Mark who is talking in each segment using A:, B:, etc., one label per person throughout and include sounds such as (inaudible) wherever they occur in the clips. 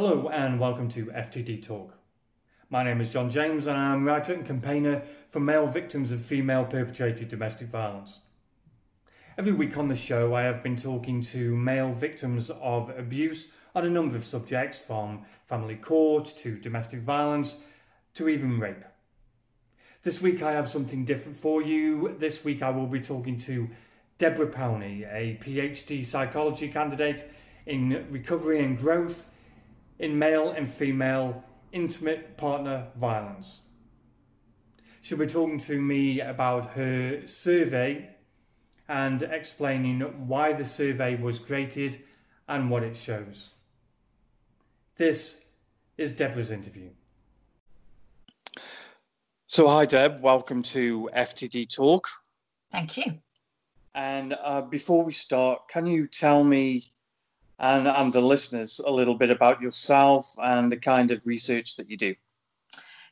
A: Hello and welcome to FTD Talk. My name is John James and I'm writer and campaigner for male victims of female perpetrated domestic violence. Every week on the show, I have been talking to male victims of abuse on a number of subjects from family court to domestic violence to even rape. This week, I have something different for you. This week, I will be talking to Deborah Powney, a PhD psychology candidate in recovery and growth in male and female intimate partner violence. She'll be talking to me about her survey and explaining why the survey was created and what it shows. This is Deborah's interview. So, hi, Deb. Welcome to FTD Talk.
B: Thank you.
A: And uh, before we start, can you tell me and, and the listeners a little bit about yourself and the kind of research that you do?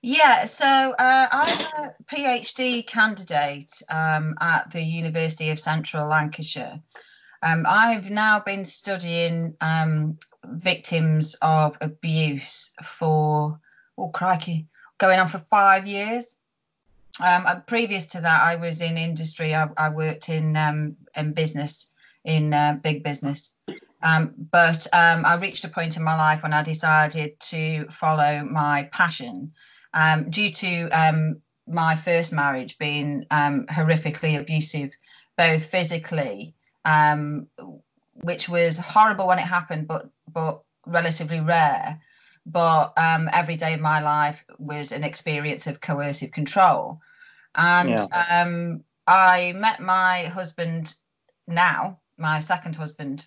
B: Yeah, so uh, I'm a PhD candidate um, at the University of Central Lancashire. Um, I've now been studying um, victims of abuse for, oh, crikey, going on for five years. Um, previous to that, I was in industry. I, I worked in um, in business, in uh, big business. Um, but um, I reached a point in my life when I decided to follow my passion. Um, due to um, my first marriage being um, horrifically abusive, both physically, um, which was horrible when it happened, but but relatively rare. But every day of my life was an experience of coercive control, and yeah. I met my husband now, my second husband,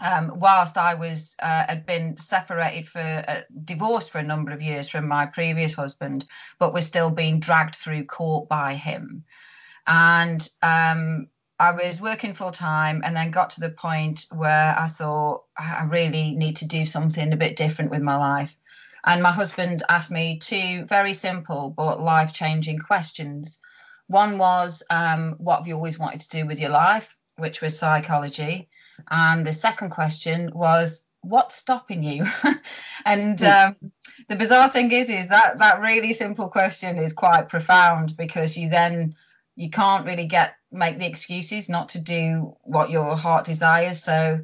B: um, whilst I was uh, had been separated for uh, divorced for a number of years from my previous husband, but was still being dragged through court by him, and um, I was working full time, and then got to the point where I thought I really need to do something a bit different with my life, and my husband asked me two very simple but life changing questions. One was, um, "What have you always wanted to do with your life?" Which was psychology and the second question was, what's stopping you? (laughs) and hmm. um, the bizarre thing is, is that that really simple question is quite profound because you then you can't really get make the excuses not to do what your heart desires. So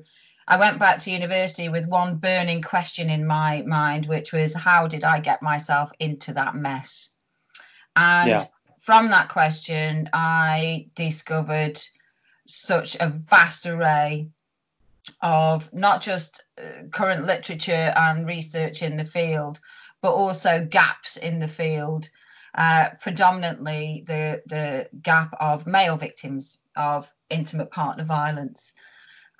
B: I went back to university with one burning question in my mind, which was, how did I get myself into that mess? And yeah. from that question, I discovered such a vast array of not just uh, current literature and research in the field, but also gaps in the field, uh, predominantly the, the gap of male victims of intimate partner violence.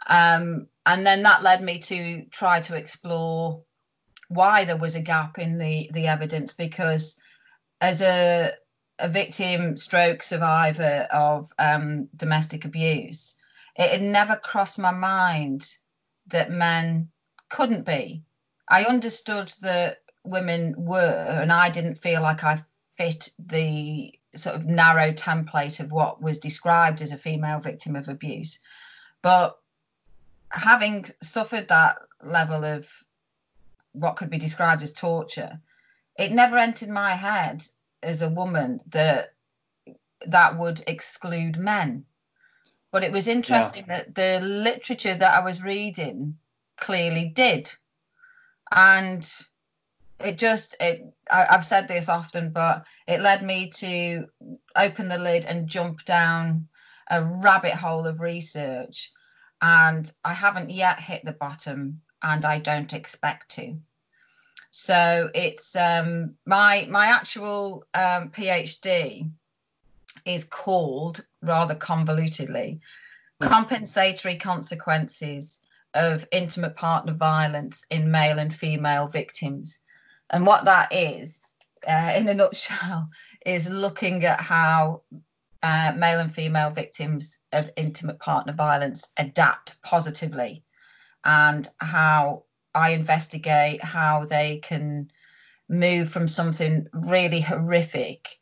B: Um, and then that led me to try to explore why there was a gap in the, the evidence because as a, a victim stroke survivor of um, domestic abuse, it had never crossed my mind that men couldn't be. I understood that women were, and I didn't feel like I fit the sort of narrow template of what was described as a female victim of abuse. But having suffered that level of what could be described as torture, it never entered my head as a woman that that would exclude men. But it was interesting yeah. that the literature that I was reading clearly did. And it just it I, have said this often, but it led me to open the lid and jump down a rabbit hole of research. And I haven't yet hit the bottom and I don't expect to. So it's um, my my actual um, PhD is called rather convolutedly compensatory consequences of intimate partner violence in male and female victims. And what that is, uh, in a nutshell, is looking at how uh, male and female victims of intimate partner violence adapt positively and how I investigate how they can move from something really horrific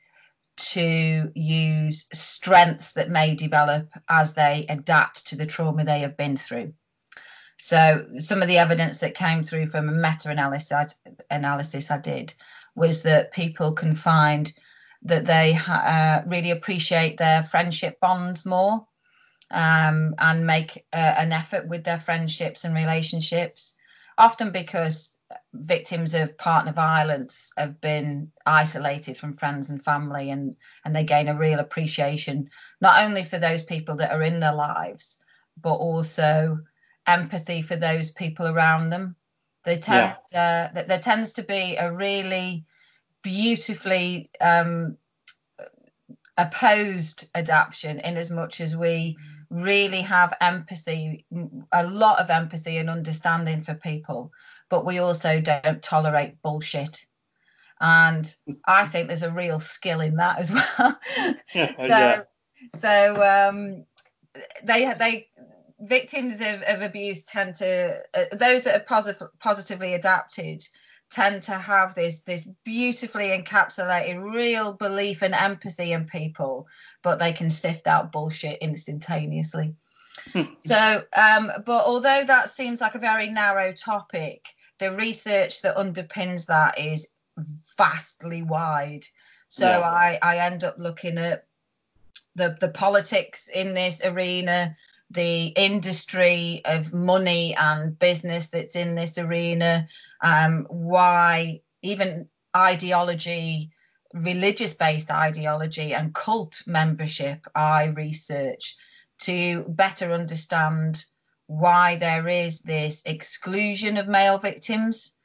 B: to use strengths that may develop as they adapt to the trauma they have been through. So some of the evidence that came through from a meta-analysis analysis I did was that people can find that they uh, really appreciate their friendship bonds more um, and make uh, an effort with their friendships and relationships, often because victims of partner violence have been isolated from friends and family and and they gain a real appreciation not only for those people that are in their lives but also empathy for those people around them they tend yeah. uh, there tends to be a really beautifully um, opposed adaptation in as much as we really have empathy a lot of empathy and understanding for people but we also don't tolerate bullshit. And i think there's a real skill in that as (laughs) well. Yeah, so yeah. so um they they victims of, of abuse tend to uh, those that are positive, positively adapted tend to have this this beautifully encapsulated real belief and empathy in people but they can sift out bullshit instantaneously. So um but although that seems like a very narrow topic the research that underpins that is vastly wide. So yeah. i i end up looking at the the politics in this arena the industry of money and business that's in this arena, um, why even ideology, religious based ideology, and cult membership, I research to better understand why there is this exclusion of male victims.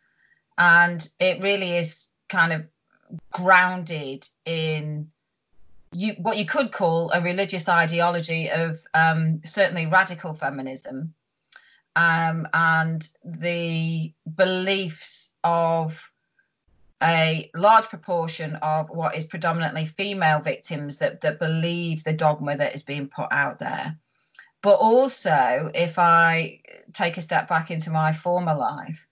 B: And it really is kind of grounded in you what you could call a religious ideology of um, certainly radical feminism um, and the beliefs of a large proportion of what is predominantly female victims that, that believe the dogma that is being put out there. But also, if I take a step back into my former life,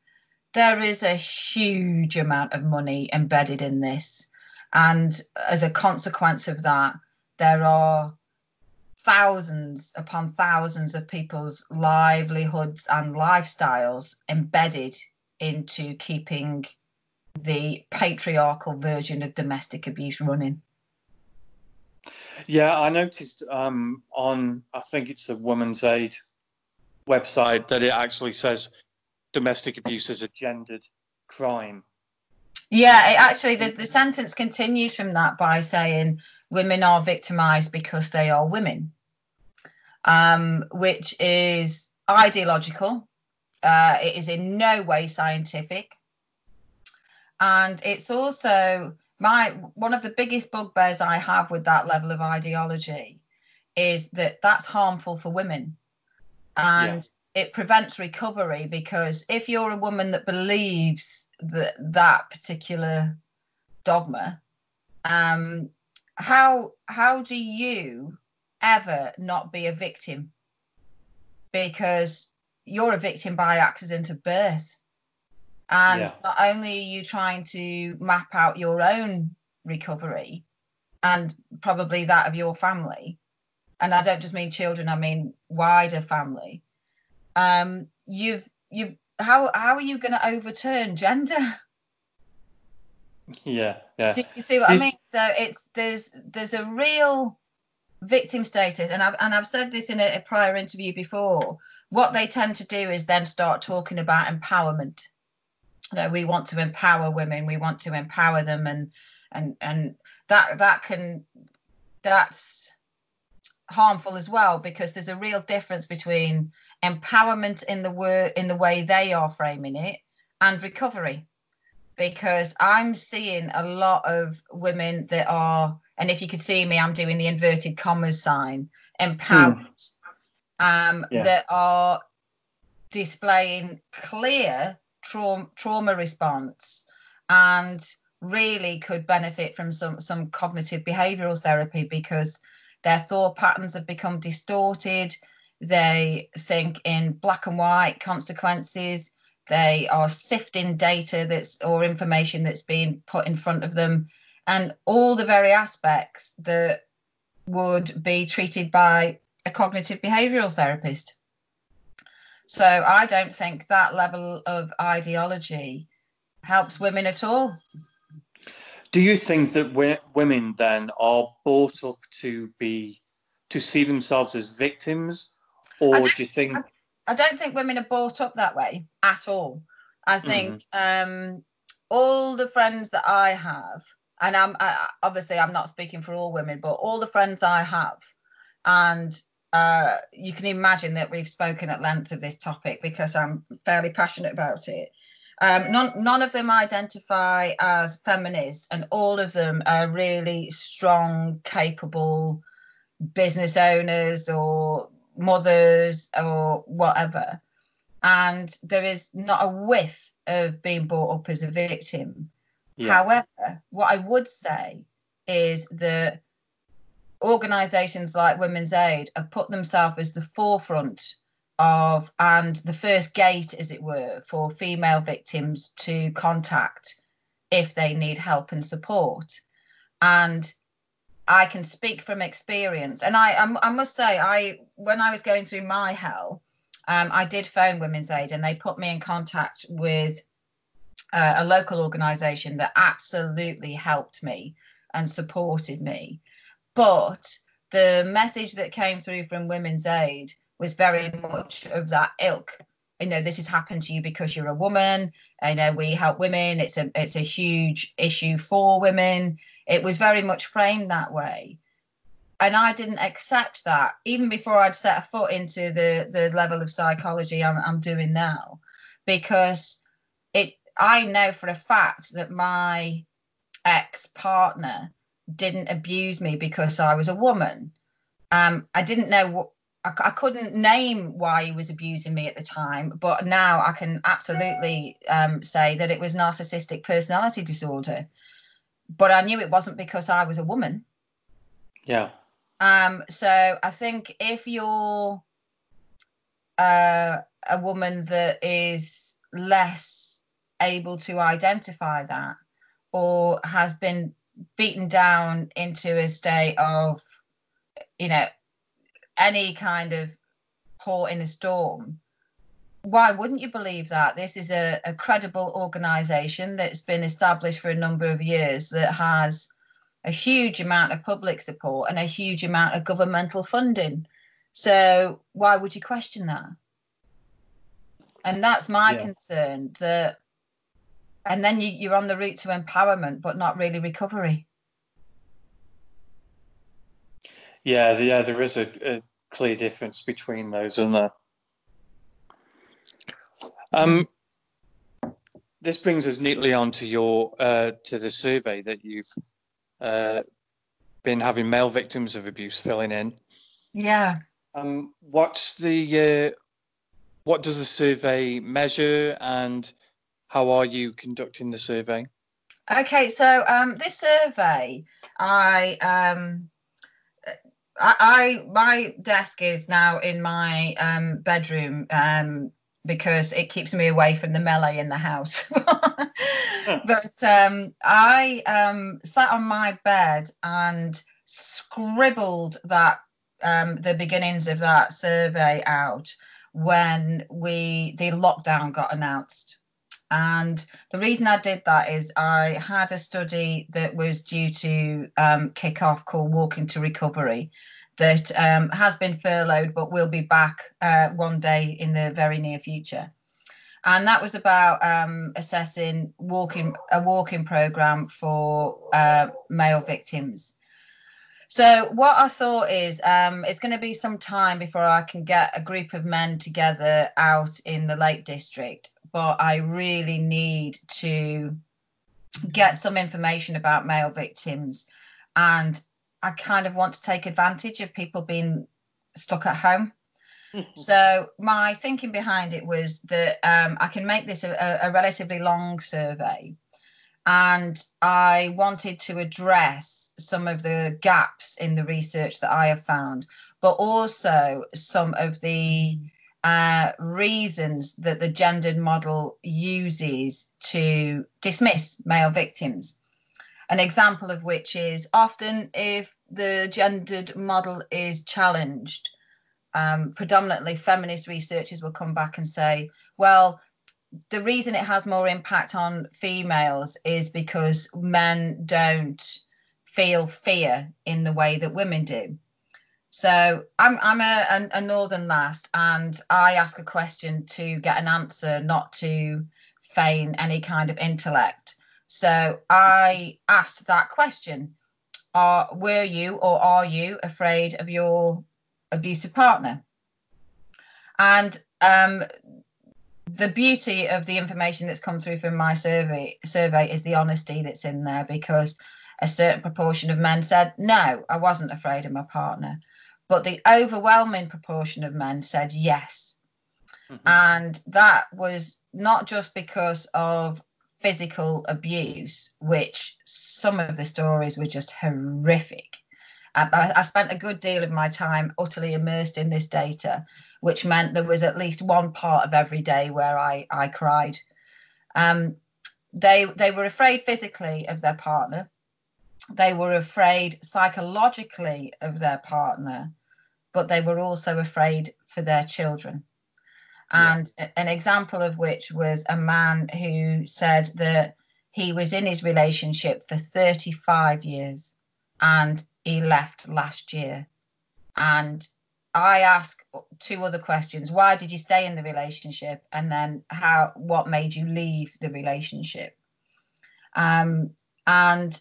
B: there is a huge amount of money embedded in this. And as a consequence of that, there are thousands upon thousands of people's livelihoods and lifestyles embedded into keeping the patriarchal version of domestic abuse running.
C: Yeah, I noticed um, on, I think it's the Women's Aid website, that it actually says domestic abuse is a gendered crime.
B: Yeah, it actually, the, the sentence continues from that by saying women are victimized because they are women, um, which is ideological. Uh, it is in no way scientific. And it's also my one of the biggest bugbears I have with that level of ideology is that that's harmful for women. And yeah. it prevents recovery because if you're a woman that believes that that particular dogma um how how do you ever not be a victim because you're a victim by accident of birth and yeah. not only are you trying to map out your own recovery and probably that of your family and i don't just mean children i mean wider family um you've you've how how are you going to overturn gender? (laughs)
C: Yeah, yeah.
B: Do you see what I mean? So it's there's there's a real victim status, and I've and I've said this in a, a prior interview before. What they tend to do is then start talking about empowerment. That we want to empower women, we want to empower them, and and and that that can that's harmful as well because there's a real difference between empowerment in the word in the way they are framing it and recovery because i'm seeing a lot of women that are and if you could see me i'm doing the inverted commas sign empowered mm. um, yeah. that are displaying clear trauma trauma response and really could benefit from some some cognitive behavioral therapy because their thought patterns have become distorted they think in black and white consequences. They are sifting data that's or information that's being put in front of them, and all the very aspects that would be treated by a cognitive behavioral therapist. So I don't think that level of ideology helps women at all.
C: Do you think that women then are brought up to be to see themselves as victims, or do you think?
B: I don't think women are brought up that way at all. I think mm-hmm. um, all the friends that I have, and I'm I, obviously I'm not speaking for all women, but all the friends I have, and uh, you can imagine that we've spoken at length of this topic because I'm fairly passionate about it. Um, none, none of them identify as feminists, and all of them are really strong, capable business owners or mothers or whatever. And there is not a whiff of being brought up as a victim. Yeah. However, what I would say is that organizations like Women's Aid have put themselves as the forefront of and the first gate, as it were, for female victims to contact if they need help and support. And I can speak from experience. And I, I, I must say, I when I was going through my hell, um, I did phone Women's Aid, and they put me in contact with uh, a local organisation that absolutely helped me and supported me. But the message that came through from Women's Aid was very much of that ilk. You know, this has happened to you because you're a woman. I know we help women. It's a it's a huge issue for women. It was very much framed that way. And I didn't accept that even before I'd set a foot into the the level of psychology I'm, I'm doing now, because I know for a fact that my ex partner didn't abuse me because I was a woman. Um, I didn't know what I, I, couldn't name why he was abusing me at the time, but now I can absolutely um, say that it was narcissistic personality disorder. But I knew it wasn't because I was a woman.
C: Yeah.
B: Um. So I think if you're uh, a woman that is less able to identify that, or has been beaten down into a state of, you know, any kind of port in a storm. Why wouldn't you believe that? This is a, a credible organization that's been established for a number of years that has a huge amount of public support and a huge amount of governmental funding. So why would you question that? And that's my yeah. concern that and then you, you're on the route to empowerment, but not really recovery.
C: Yeah, yeah, there is a, a clear difference between those, isn't there? Um, this brings us neatly on to your uh, to the survey that you've uh, been having male victims of abuse filling in.
B: Yeah.
C: Um, what's the uh, what does the survey measure, and how are you conducting the survey?
B: Okay, so um, this survey, I, um, I, I, my desk is now in my um, bedroom um, because it keeps me away from the melee in the house. (laughs) but um, I um, sat on my bed and scribbled that the beginnings of that survey out when we the lockdown got announced and the reason I did that is I had a study that was due to um, kick off called Walking to Recovery that um, has been furloughed but will be back uh, one day in the very near future. And that was about um, assessing walking a walking program for uh, male victims. So what I thought is um, it's going to be some time before I can get a group of men together out in the Lake District but I really need to get some information about male victims. And I kind of want to take advantage of people being stuck at home. (laughs) so my thinking behind it was that um, I can make this a, a relatively long survey. And I wanted to address some of the gaps in the research that I have found, but also some of the uh, reasons that the gendered model uses to dismiss male victims. An example of which is often if the gendered model is challenged, um, predominantly feminist researchers will come back and say, well, the reason it has more impact on females is because men don't feel fear in the way that women do. So I'm I'm a, a, northern lass, and I ask a question to get an answer, not to feign any kind of intellect. So I asked that question: Are were you or are you afraid of your abusive partner? And um, the beauty of the information that's come through from my survey survey is the honesty that's in there because a certain proportion of men said no i wasn't afraid of my partner but the overwhelming proportion of men said yes mm-hmm. and that was not just because of physical abuse which some of the stories were just horrific I, I spent a good deal of my time utterly immersed in this data which meant there was at least one part of every day where I, I cried. Um, they, they were afraid physically of their partner. They were afraid psychologically of their partner, but they were also afraid for their children. And yeah. an example of which was a man who said that he was in his relationship for 35 years and he left last year. And I ask two other questions. Why did you stay in the relationship? And then how what made you leave the relationship? Um, and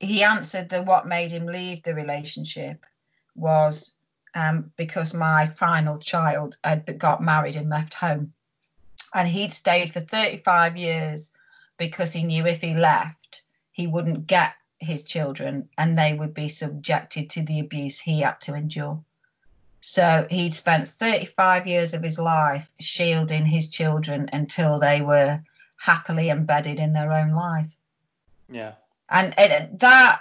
B: he answered that what made him leave the relationship was um, because my final child had got married and left home. And he'd stayed for 35 years because he knew if he left, he wouldn't get his children and they would be subjected to the abuse he had to endure. So he'd spent 35 years of his life shielding his children until they were happily embedded in their own life.
C: Yeah.
B: And it, that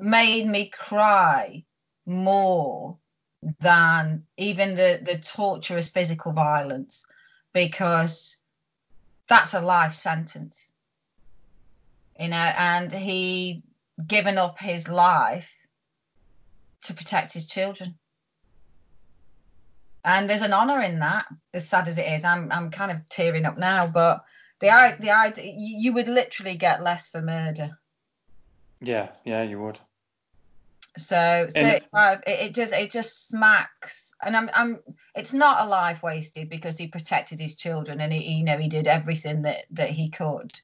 B: made me cry more than even the, the torturous physical violence because that's a life sentence. You know, and he given up his life to protect his children and there's an honor in that as sad as it is i'm i'm kind of tearing up now but the the idea you would literally get less for murder
C: yeah yeah you would.
B: So 35 it, it just it just smacks and i'm i'm it's not a life wasted because he protected his children and he you know he did everything that that he could.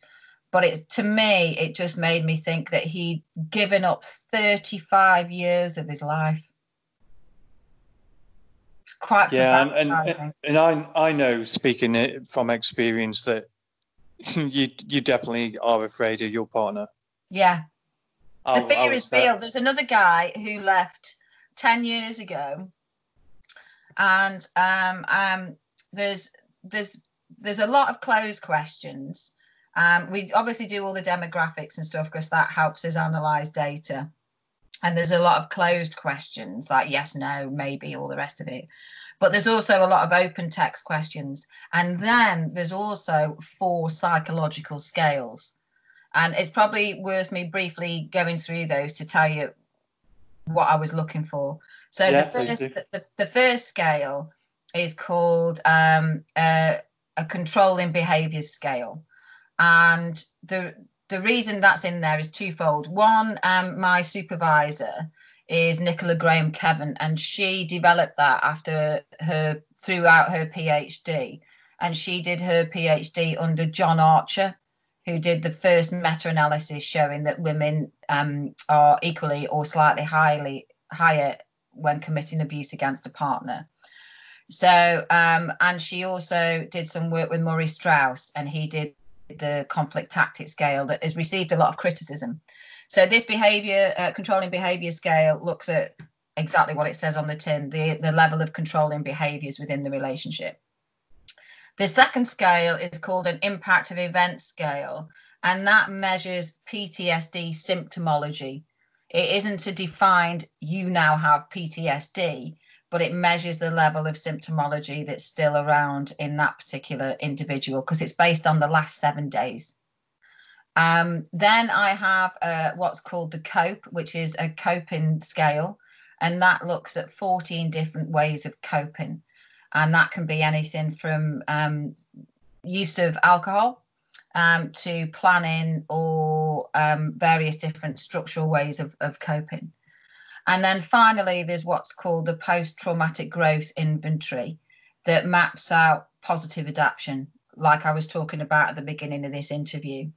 B: But it to me it just made me think that he'd given up 35 years of his life. Quite
C: yeah and, and, and i i know speaking from experience that (laughs) you you definitely are afraid of your partner.
B: Yeah the I'll, fear is real. There's another guy who left 10 years ago and um um there's there's there's a lot of closed questions. Um we obviously do all the demographics and stuff because that helps us analyze data. And there's a lot of closed questions like yes no maybe all the rest of it. But there's also a lot of open text questions. And then there's also four psychological scales and it's probably worth me briefly going through those to tell you what i was looking for so yeah, the first the, the, first scale is called um, a, a controlling behaviors scale and the the reason that's in there is twofold. One, um, my supervisor is Nicola Graham Kevan, and she developed that after her throughout her PhD. And she did her PhD under John Archer, who did the first meta analysis showing that women um, are equally or slightly highly higher when committing abuse against a partner. So, um, and she also did some work with Murray Straus, and he did the conflict tactic scale that has received a lot of criticism. So this behavior uh, controlling behavior scale looks at exactly what it says on the tin, the, the level of controlling behaviors within the relationship. The second scale is called an impact of event scale, and that measures PTSD symptomology. It isn't a defined, you now have PTSD, but it measures the level of symptomology that's still around in that particular individual because it's based on the last seven days. Um, then I have uh, what's called the COPE, which is a coping scale. and that looks at 14 different ways of coping. And that can be anything from um, use of alcohol um, to planning or um, various different structural ways of, of coping. And then finally, there's what's called the post traumatic growth inventory that maps out positive adaptation, like I was talking about at the beginning of this interview.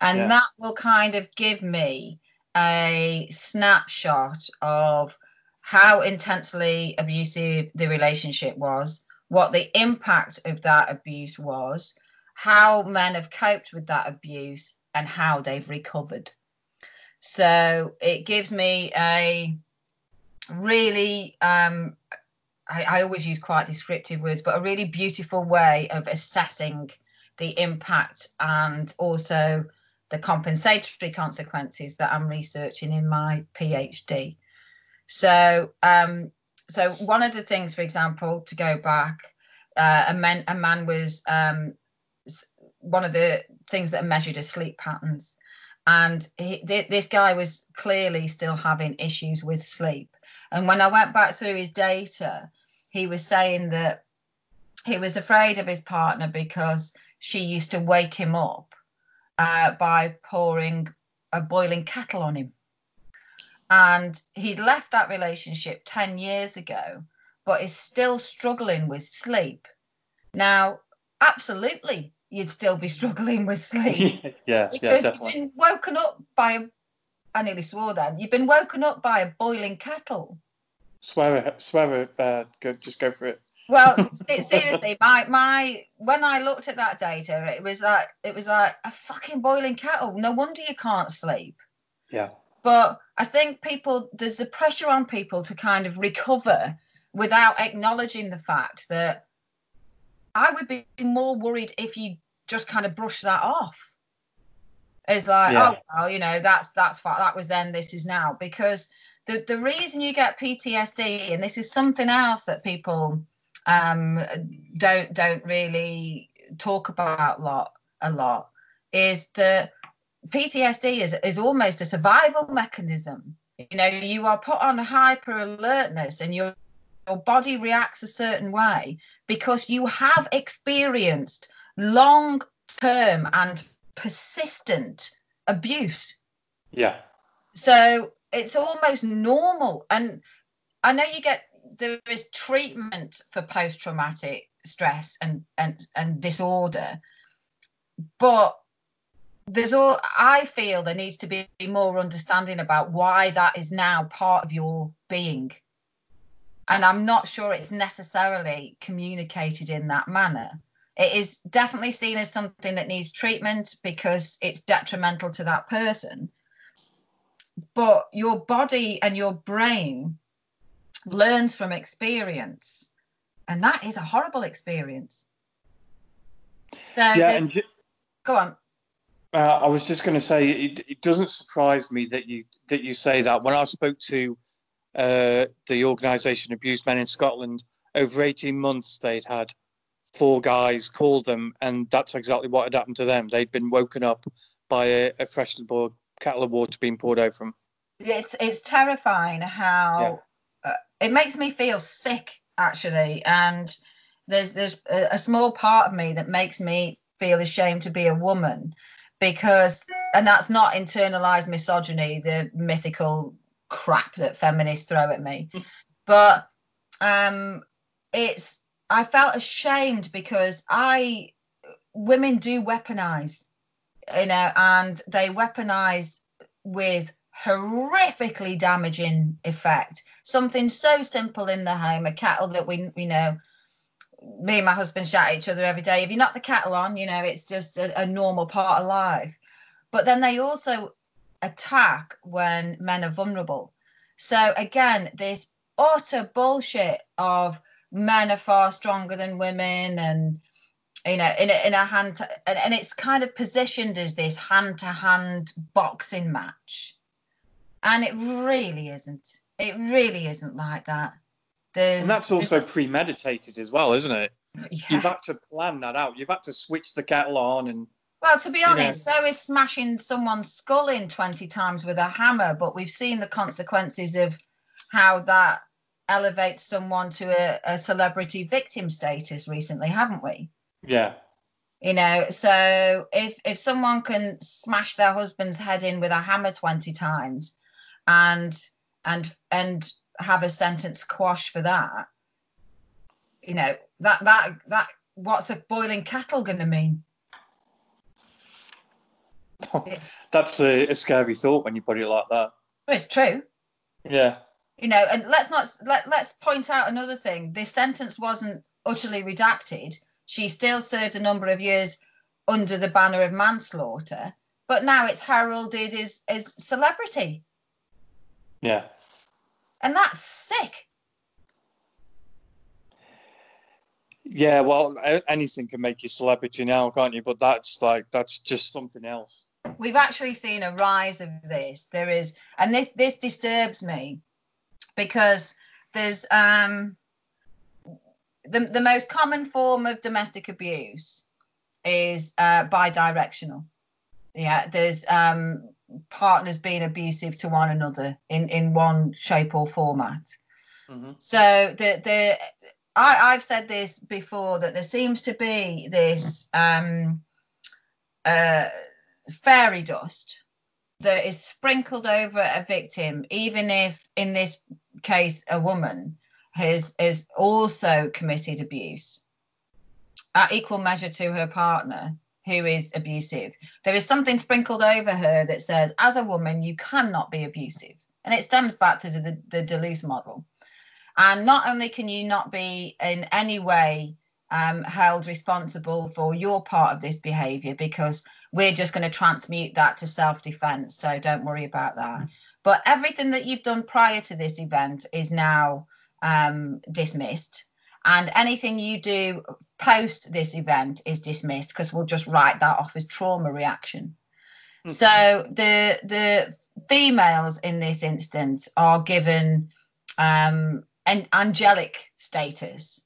B: And yeah. that will kind of give me a snapshot of how intensely abusive the relationship was, what the impact of that abuse was, how men have coped with that abuse, and how they've recovered. So it gives me a really, um, I, I always use quite descriptive words, but a really beautiful way of assessing the impact and also the compensatory consequences that I'm researching in my PhD. So, um, so one of the things, for example, to go back, uh, a man a man was um, one of the things that are measured as sleep patterns, and he, th- this guy was clearly still having issues with sleep. And when I went back through his data, he was saying that he was afraid of his partner because she used to wake him up uh, by pouring a boiling kettle on him and he'd left that relationship 10 years ago but is still struggling with sleep. Now absolutely you'd still be (laughs) struggling with sleep.
A: Yeah
B: because
A: yeah,
B: you've been woken up by a i nearly swore then you've been woken up by a boiling kettle.
A: Swear it swear it uh, go, just go for it.
B: Well (laughs) seriously my my when i looked at that data it was like it was like a fucking boiling kettle. No wonder you can't sleep.
A: Yeah
B: but I think people, there's the pressure on people to kind of recover without acknowledging the fact that I would be more worried if you just kind of brush that off. It's like, yeah. oh well, you know, that's that's that was then, this is now. Because the the reason you get PTSD, and this is something else that people um, don't don't really talk about a lot a lot, is that PTSD is, is almost a survival mechanism. You know, you are put on hyper alertness and your, your body reacts a certain way because you have experienced long term and persistent abuse.
A: Yeah.
B: So it's almost normal. And I know you get, there is treatment for post traumatic stress and, and, and disorder, but there's all i feel there needs to be more understanding about why that is now part of your being. And i'm not sure it's necessarily communicated in that manner. It is definitely seen as something that needs treatment because it's detrimental to that person. But your body and your brain learns from experience and that is a horrible experience. So yeah, and ju- go on
A: uh, I was just going to say it, it, doesn't surprise me that you that you say that. When I spoke to uh, the organisation Abused Men in Scotland, over eighteen months they'd had four guys call them, and that's exactly what had happened to them. They'd been woken up by a, a freshly boiled kettle of water being poured over them.
B: It's it's terrifying how yeah. uh, it makes me feel sick actually, and there's there's a, a small part of me that makes me feel ashamed to be a woman because and that's not internalized misogyny the mythical crap that feminists throw at me. But um it's i felt ashamed because i women do weaponize you know and they weaponize with horrifically damaging effect. Something so simple in the home a kettle that we you know me and my husband shout at each other every day. If you knock the kettle on, you know, it's just a, a normal part of life. But then they also attack when men are vulnerable. So again, this utter bullshit of men are far stronger than women and you know in a, in a hand to, and, and it's kind of positioned as this hand to hand boxing match and it really isn't it really isn't like that
A: there's, and that's also premeditated as well, isn't it? Yeah. You've had to plan that out. You've had to switch the kettle on and.
B: Well, to be honest, know. so is smashing someone's skull in 20 times with a hammer, but we've seen the consequences of how that elevates someone to a, a celebrity victim status recently, haven't we?
A: Yeah.
B: You know, so if if someone can smash their husband's head in with a hammer 20 times and and and have a sentence quash for that, you know, that that that what's a boiling kettle gonna mean? (laughs)
A: That's a, a scary thought when you put it like that.
B: Well, it's true.
A: Yeah.
B: you know and let's not let, let's point out another thing this sentence wasn't utterly redacted she still served a number of years under the banner of manslaughter but now it's heralded as as celebrity
A: Yeah.
B: And that's sick
A: Yeah. Well, anything can make you celebrity now, can't you? But that's like that's just something else.
B: we've actually seen a rise of this there is and this this disturbs me because there's um the, the most common form of domestic abuse is uh bi-directional yeah there's um partners being abusive to one another in in one shape or format
A: Mhm.
B: so the the I, I've said this before that there seems to be this um uh fairy dust that is sprinkled over a victim, even if in this case a woman has has also committed abuse at equal measure to her partner who is abusive. There is something sprinkled over her that says, as a woman, you cannot be abusive. And it stems back to the, the Duluth model. And not only can you not be in any way um, held responsible for your part of this behavior because we're just going to transmute that to self defense. So don't worry about that. But everything that you've done prior to this event is now um, dismissed. And anything you do post this event is dismissed because we'll just write that off as trauma reaction.
A: Hmm.
B: So the the females in this instance are given um, an angelic status,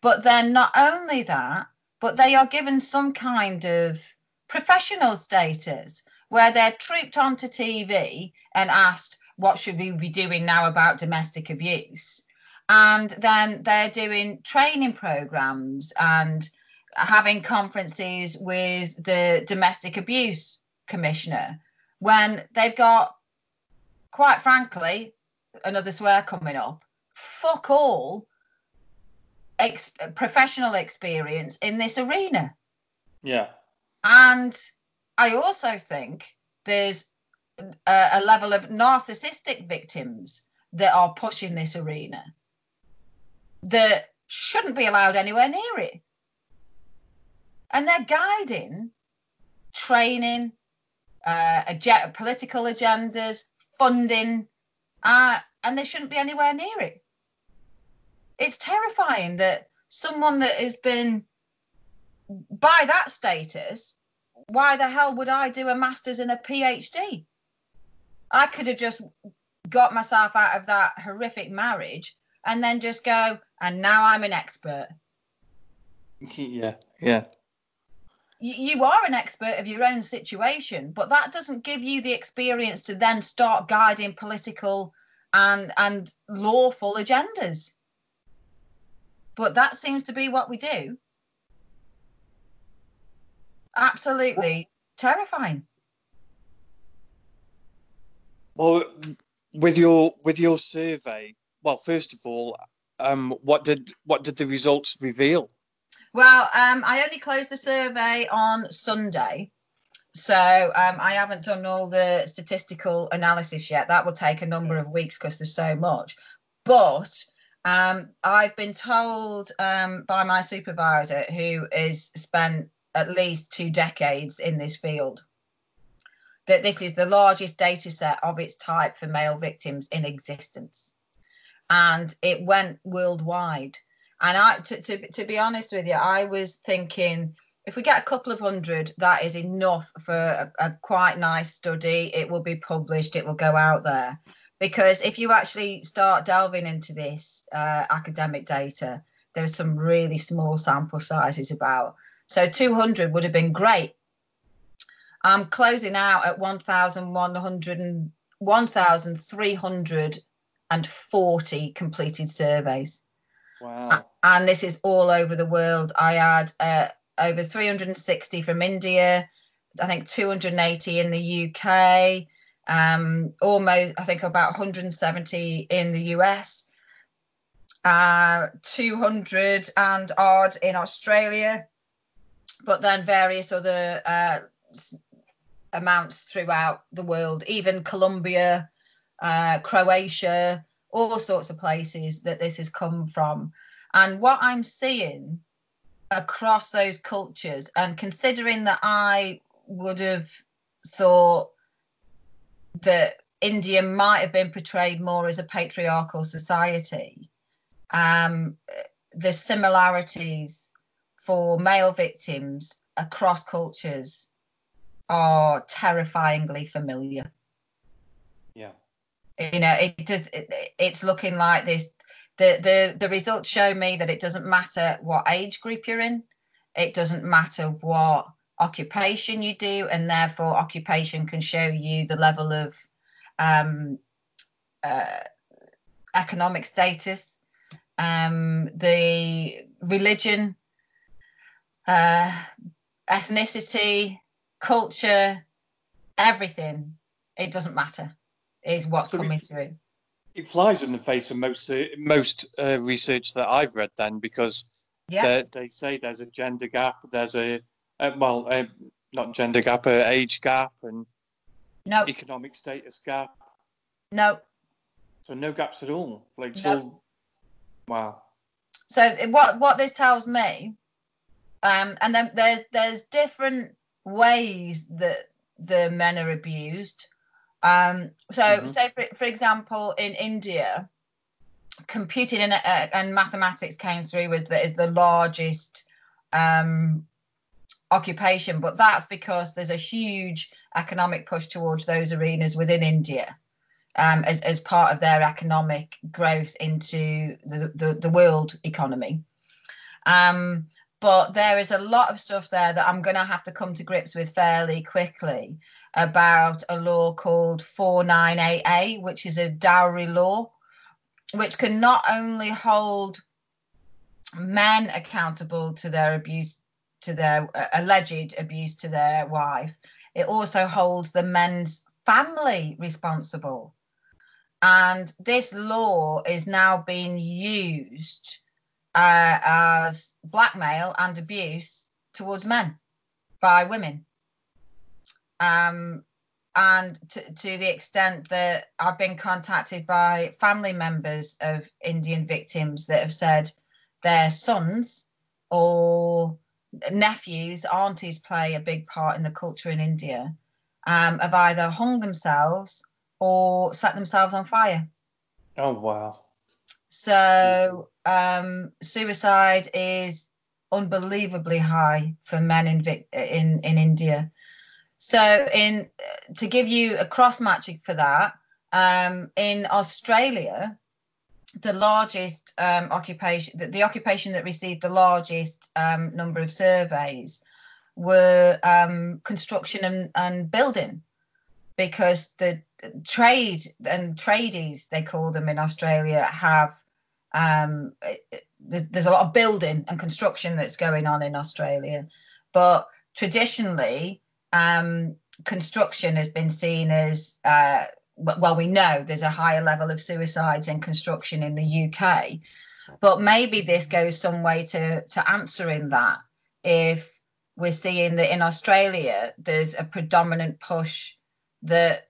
B: but then not only that, but they are given some kind of professional status where they're trooped onto TV and asked, "What should we be doing now about domestic abuse?" And then they're doing training programs and having conferences with the domestic abuse commissioner when they've got, quite frankly, another swear coming up, fuck all ex- professional experience in this arena.
A: Yeah.
B: And I also think there's a, a level of narcissistic victims that are pushing this arena that shouldn't be allowed anywhere near it. And they're guiding training, uh, ag- political agendas, funding, uh, and they shouldn't be anywhere near it. It's terrifying that someone that has been by that status, why the hell would I do a master's and a PhD? I could have just got myself out of that horrific marriage and then just go, and now I'm an expert. (laughs)
A: Yeah. Yeah.
B: You, you are an expert of your own situation, but that doesn't give you the experience to then start guiding political and and lawful agendas. But that seems to be what we do. Absolutely terrifying.
A: Well, with your with your survey, well, first of all, um, what did what did the results reveal?
B: Well, um, I only closed the survey on Sunday. So um, I haven't done all the statistical analysis yet. That will take a number of weeks because there's so much. But um, I've been told um, by my supervisor, who has spent at least two decades in this field, that this is the largest data set of its type for male victims in existence. And it went worldwide. And I, to, to, to be honest with you, I was thinking if we get a couple of hundred, that is enough for a, a quite nice study. It will be published, it will go out there. Because if you actually start delving into this uh, academic data, there are some really small sample sizes about. So 200 would have been great. I'm closing out at 1,100 and 40 completed surveys.
A: Wow.
B: And this is all over the world. I had uh, over 360 from India, I think 280 in the UK, um, almost, I think about 170 in the US, uh, 200 and odd in Australia, but then various other uh, amounts throughout the world, even Colombia, uh, Croatia, all sorts of places that this has come from. And what I'm seeing across those cultures, and considering that I would have thought that India might have been portrayed more as a patriarchal society, um, the similarities for male victims across cultures are terrifyingly familiar. You know, it does. It, it's looking like this. The the the results show me that it doesn't matter what age group you're in. It doesn't matter what occupation you do, and therefore occupation can show you the level of um, uh, economic status, um, the religion, uh, ethnicity, culture, everything. It doesn't matter. Is what's
A: So
B: coming through.
A: It flies in the face of most uh, most uh, research that I've read. Then because
B: Yeah.
A: they, say there's a gender gap, there's a uh, well, uh, not gender gap, a age gap, and
B: No.
A: economic status gap.
B: No.
A: So no gaps at all. Like
B: No.
A: so, wow.
B: So what what this tells me, um, and then there's there's different ways that the men are abused. Um, so
A: Mhm.
B: say for, for example in India, computing and, uh, and mathematics came through as the, as the largest um, occupation, but that's because there's a huge economic push towards those arenas within India. Um, as, as part of their economic growth into the, the, the world economy. Um, but there is a lot of stuff there that I'm going to have to come to grips with fairly quickly about a law called 498A, which is a dowry law, which can not only hold men accountable to their abuse, to their uh, alleged abuse to their wife, it also holds the men's family responsible. And this law is now being used uh, as blackmail and abuse towards men by women. Um, and to, to the extent that I've been contacted by family members of Indian victims that have said their sons or nephews, aunties play a big part in the culture in India, um, have either hung themselves or set themselves on fire.
A: Oh wow.
B: So um, suicide is unbelievably high for men in in in India. So in to give you a cross matching for that, um, in Australia, the largest um, occupation, the, the occupation that received the largest um, number of surveys were um, construction and, and building because the trade and tradies they call them in australia have um there's, there's a lot of building and construction that's going on in australia but traditionally um construction has been seen as uh well we know there's a higher level of suicides in construction in the uk but maybe this goes some way to to answering that if we're seeing that in australia there's a predominant push that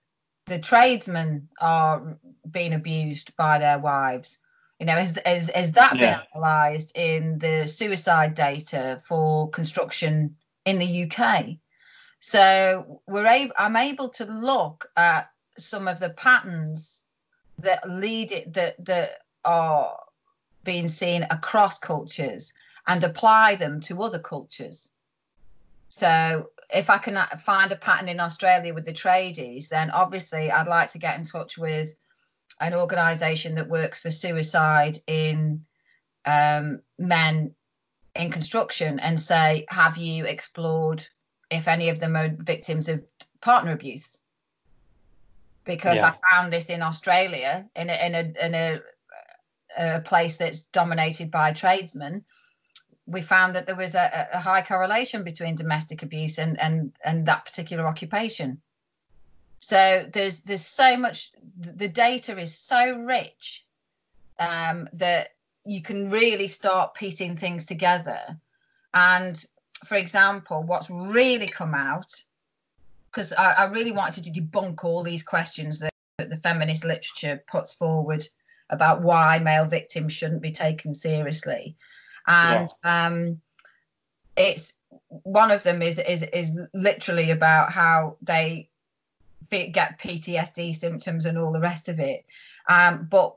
B: the tradesmen are being abused by their wives. You know, has, has, has that
A: Yeah.
B: been analysed in the suicide data for construction in the UK? So we're able, I'm able to look at some of the patterns that lead it that that are being seen across cultures and apply them to other cultures. So if I can uh, find a pattern in Australia with the tradies, then obviously I'd like to get in touch with an organisation that works for suicide in um, men in construction and say, have you explored if any of them are victims of partner abuse? because
A: Yeah.
B: I found this in Australia in a in a in a, a place that's dominated by tradesmen. We found that there was a, a high correlation between domestic abuse and and and that particular occupation. So there's there's so much the data is so rich um, that you can really start piecing things together. And for example, what's really come out because I, I really wanted to debunk all these questions that, that the feminist literature puts forward about why male victims shouldn't be taken seriously, and um, it's one of them is is is literally about how they get PTSD symptoms and all the rest of it, um, but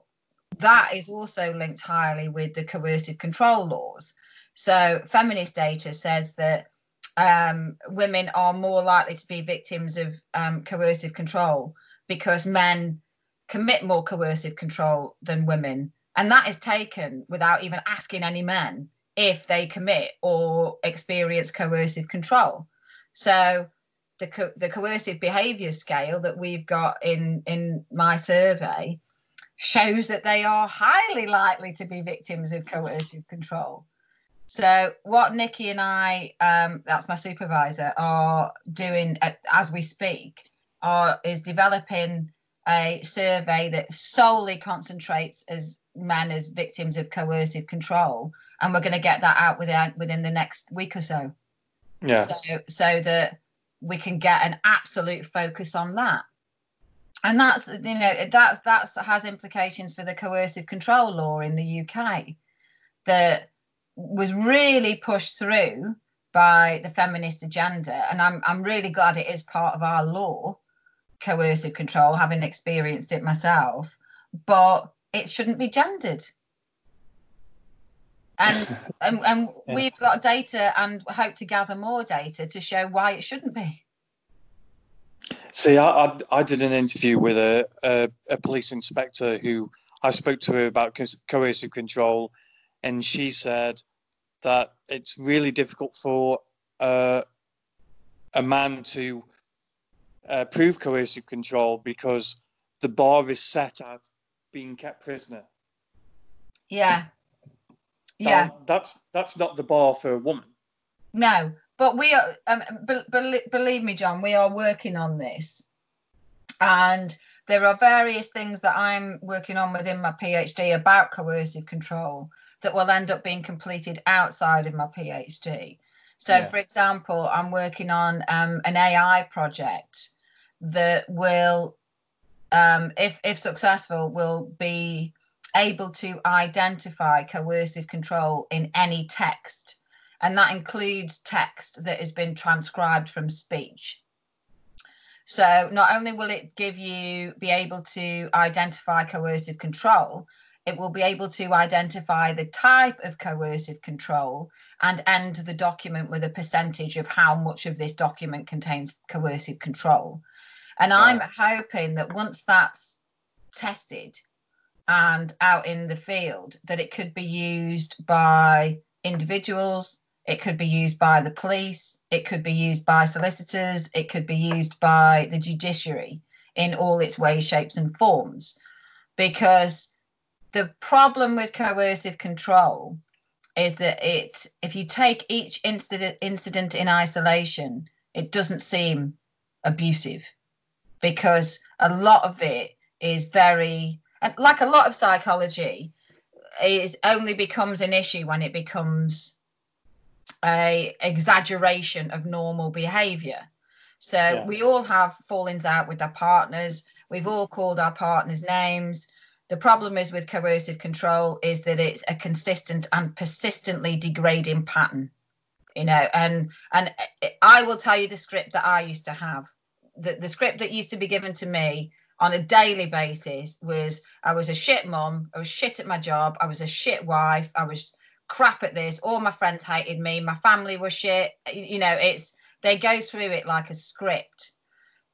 B: that is also linked highly with the coercive control laws. So feminist data says that um, women are more likely to be victims of um, coercive control because men commit more coercive control than women. And that is taken without even asking any men if they commit or experience coercive control. So the, co- the coercive behavior scale that we've got in, in my survey shows that they are highly likely to be victims of coercive control. So, what Nikki and I, um, that's my supervisor, are doing at, as we speak, are is developing a survey that solely concentrates as men as victims of coercive control, and we're going to get that out within within the next week or so.
A: Yeah.
B: So, so that we can get an absolute focus on that. And that's you know that's that's has implications for the coercive control law in the UK that was really pushed through by the feminist agenda. And I'm I'm really glad it is part of our law coercive control having experienced it myself. But it shouldn't be gendered and and, and (laughs)
A: Yeah.
B: we've got data and hope to gather more data to show why it shouldn't be
A: See, I, I, I did an interview with a, a, a police inspector who I spoke to her about co- coercive control, and she said that it's really difficult for uh, a man to uh, prove coercive control because the bar is set at being kept prisoner.
B: yeah yeah
A: that's that's not the bar for a woman.
B: No, but we are. Um, be, be- believe me, John, we are working on this, and there are various things that I'm working on within my PhD about coercive control that will end up being completed outside of my PhD. So,
A: Yeah.
B: for example, I'm working on um, an AI project that will, um, if if successful, will be able to identify coercive control in any text and that includes text that has been transcribed from speech. So not only will it give you be able to identify coercive control, it will be able to identify the type of coercive control and end the document with a percentage of how much of this document contains coercive control. And I'm hoping that once that's tested and out in the field, that it could be used by individuals, it could be used by the police, it could be used by solicitors, it could be used by the judiciary in all its ways, shapes, and forms. Because the problem with coercive control is that it, if you take each incident incident in isolation, it doesn't seem abusive because a lot of it is very and like a lot of psychology is only becomes an issue when it becomes a exaggeration of normal behavior. So
A: Yeah.
B: we all have fallings out with our partners. We've all called our partners names. The problem is with coercive control is that it's a consistent and persistently degrading pattern you know and and i will tell you the script that i used to have. The, the script that used to be given to me on a daily basis was I was a shit mom, I was shit at my job, I was a shit wife, I was crap at this, all my friends hated me, my family was shit. You know, it's they go through it like a script.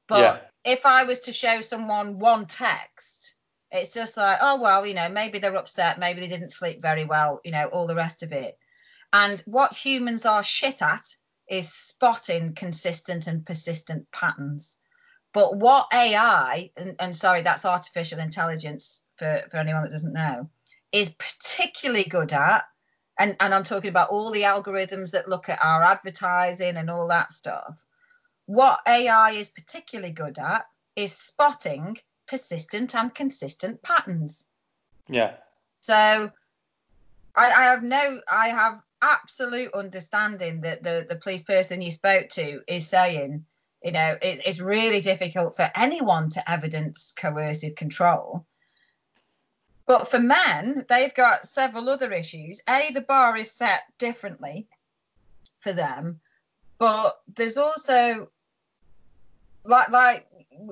B: But
A: Yeah.
B: if I was to show someone one text, it's just like, oh well, you know, maybe they're upset, maybe they didn't sleep very well, you know, all the rest of it. And what humans are shit at is spotting consistent and persistent patterns But what AI, and, and sorry, that's artificial intelligence for, for anyone that doesn't know, is particularly good at, and, and I'm talking about all the algorithms that look at our advertising and all that stuff. What AI is particularly good at is spotting persistent and consistent patterns.
A: Yeah.
B: So I, I have no, I have absolute understanding that the, the police person you spoke to is saying, you know, it, it's really difficult for anyone to evidence coercive control. But for men, they've got several other issues. A, the bar is set differently for them, but there's also like like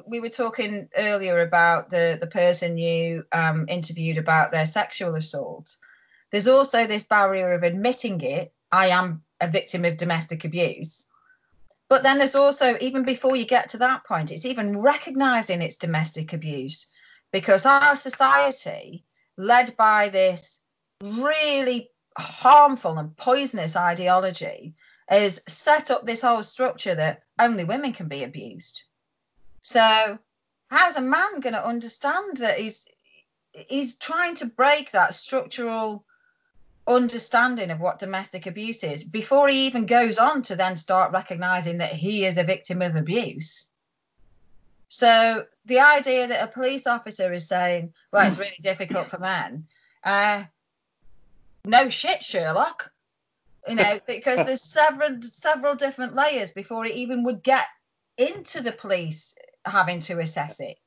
B: we were talking earlier about the the person you um, interviewed about their sexual assault. There's also this barrier of admitting it. I am a victim of domestic abuse. But then there's also, even before you get to that point, it's even recognizing it's domestic abuse because our society led by this really harmful and poisonous ideology, has set up this whole structure that only women can be abused. So, how's a man going to understand that he's he's trying to break that structural understanding of what domestic abuse is before he even goes on to then start recognizing that he is a victim of abuse? So the idea that a police officer is saying, well, it's really difficult for men, uh, no shit, Sherlock. You know, (laughs) because there's several several different layers before it even would get into the police having to assess it.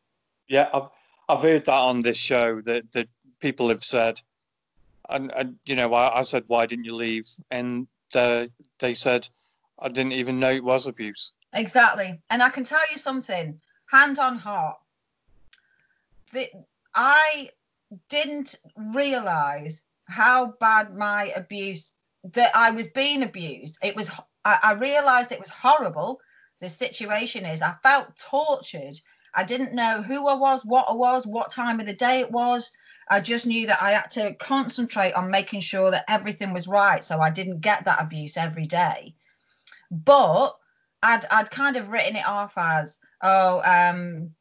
A: Yeah, I've I've heard that on this show that that people have said, and, and you know, I, I said, why didn't you leave? And the, they said, I didn't even know it was abuse.
B: Exactly, and I can tell you something hand on heart, the, I didn't realize how bad my abuse that I was being abused. It was I, I realized it was horrible. The situation is I felt tortured. I didn't know who I was, what I was, what time of the day it was. I just knew that I had to concentrate on making sure that everything was right so I didn't get that abuse every day. But I'd I'd kind of written it off as oh, um,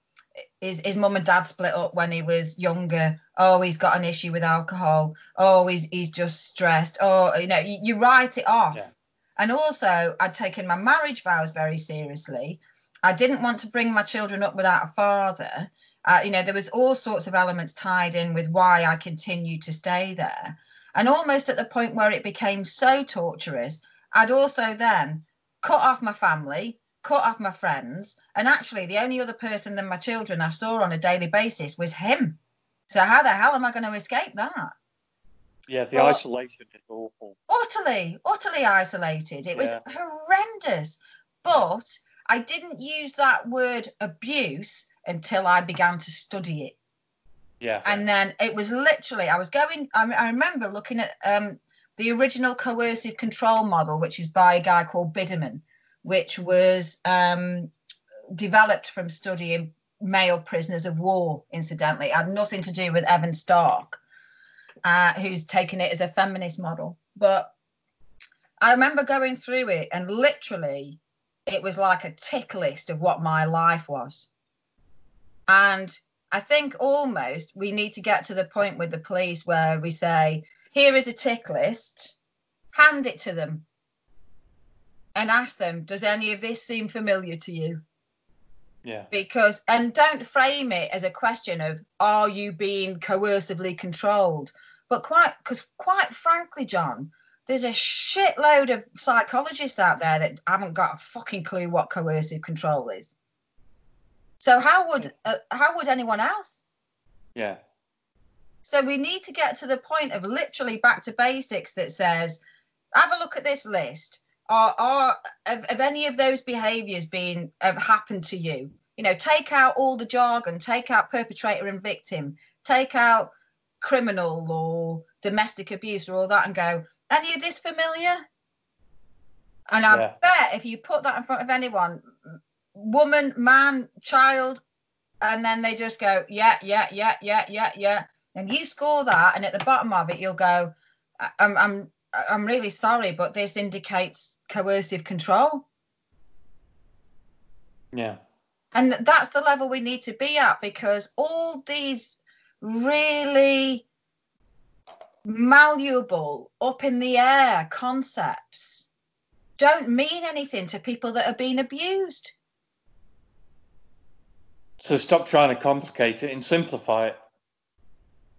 B: his, his mum and dad split up when he was younger. Oh, he's got an issue with alcohol. Oh, he's he's just stressed. Oh, you know, you, you write it off. Yeah. And also, I'd taken my marriage vows very seriously. I didn't want to bring my children up without a father. Uh, you know, there was all sorts of elements tied in with why I continued to stay there. And almost at the point where it became so torturous, I'd also then cut off my family, cut off my friends, and actually the only other person than my children I saw on a daily basis was him. So how the hell am I going to escape that?
A: Yeah, the isolation is awful.
B: Utterly, utterly isolated. It was horrendous. But I didn't use that word abuse until I began to study it.
A: Yeah.
B: And then it was literally, I was going, I, I remember looking at um, the original coercive control model, which is by a guy called Biderman which was um, developed from studying male prisoners of war, incidentally. It had nothing to do with Evan Stark, uh, who's taken it as a feminist model. But I remember going through it and literally it was like a tick list of what my life was. And I think almost we need to get to the point with the police where we say, here is a tick list, hand it to them and ask them, does any of this seem familiar to you?
A: Yeah.
B: Because, and don't frame it as a question of, are you being coercively controlled? But quite, because quite frankly, John, there's a shitload of psychologists out there that haven't got a fucking clue what coercive control is. So how would uh, how would anyone else?
A: Yeah.
B: So we need to get to the point of literally back to basics that says, have a look at this list are are have, have any of those behaviors been have happened to you you know take out all the jargon take out perpetrator and victim take out criminal or domestic abuse or all that and go any of this familiar and i yeah. bet if you put that in front of anyone woman man child and then they just go yeah yeah yeah yeah yeah yeah and you score that and at the bottom of it you'll go i'm i'm I'm really sorry, but this indicates coercive control.
A: Yeah.
B: And that's the level we need to be at because all these really malleable, up in the air concepts don't mean anything to people that are being abused.
A: So stop trying to complicate it and simplify it.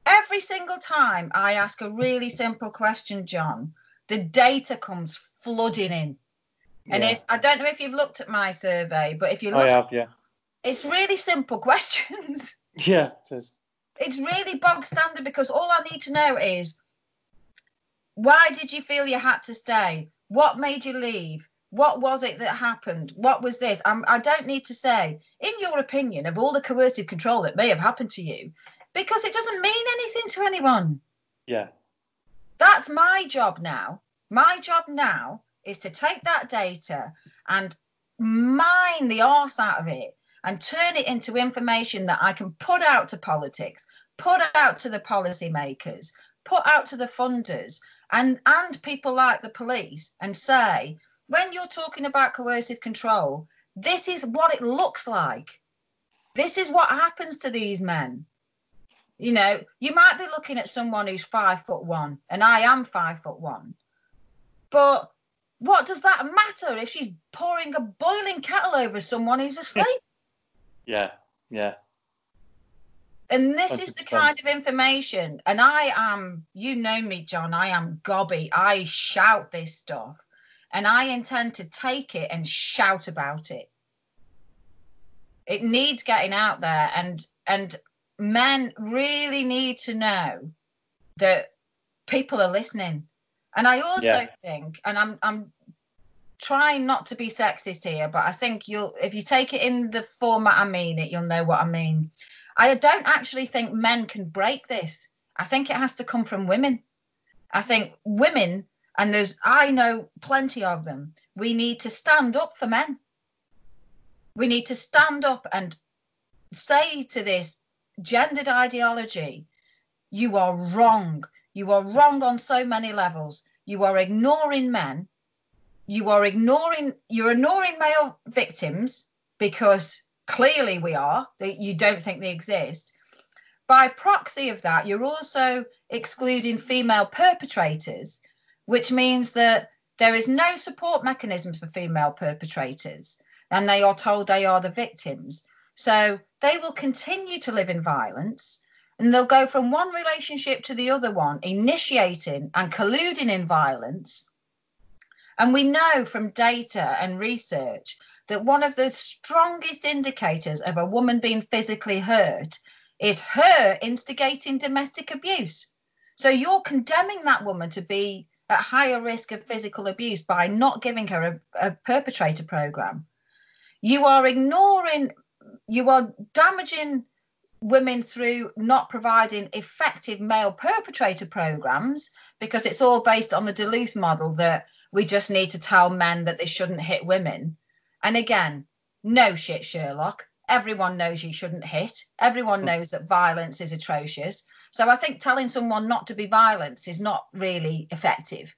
B: Every single time I ask a really simple question, John, the data comes flooding in. And
A: Yeah.
B: if I don't know if you've looked at my survey, but if you look,
A: I have, yeah.
B: it's really simple (laughs) questions.
A: Yeah, it is.
B: it's really bog standard because all I need to know is why did you feel you had to stay? What made you leave? What was it that happened? What was this? I'm, I don't need to say, in your opinion, of all the coercive control that may have happened to you, because it doesn't mean anything to anyone.
A: Yeah.
B: That's my job now. My job now is to take that data and mine the arse out of it and turn it into information that I can put out to politics, put out to the policymakers, put out to the funders and and people like the police and say, when you're talking about coercive control, this is what it looks like. This is what happens to these men. You know, you might be looking at someone who's five foot one, and I am five foot one. But what does that matter if she's pouring a boiling kettle over someone who's asleep? (laughs)
A: Yeah. Yeah.
B: And this is the kind of information. And I am, you know me, John, I am gobby. I shout this stuff. And I intend to take it and shout about it. It needs getting out there. And and men really need to know that people are listening. And I also
A: Yeah.
B: think, and I'm I'm trying not to be sexist here, but I think you'll if you take it in the format I mean it, you'll know what I mean. I don't actually think men can break this. I think it has to come from women. I think women, and there's I know plenty of them, we need to stand up for men. We need to stand up and say to this gendered ideology, you are wrong. You are wrong on so many levels. You are ignoring men. You are ignoring you're ignoring male victims because clearly we are that you don't think they exist by proxy of that you're also excluding female perpetrators which means that there is no support mechanisms for female perpetrators and they are told they are the victims so they will continue to live in violence and they'll go from one relationship to the other one initiating and colluding in violence and we know from data and research that one of the strongest indicators of a woman being physically hurt is her instigating domestic abuse. So you're condemning that woman to be at higher risk of physical abuse by not giving her a, a perpetrator program. You are ignoring, you are damaging women through not providing effective male perpetrator programs because it's all based on the Duluth model that we just need to tell men that they shouldn't hit women. And again, no shit, Sherlock. Everyone knows you shouldn't hit. Everyone hmm. knows that violence is atrocious. So I think telling someone not to be violent is not really effective.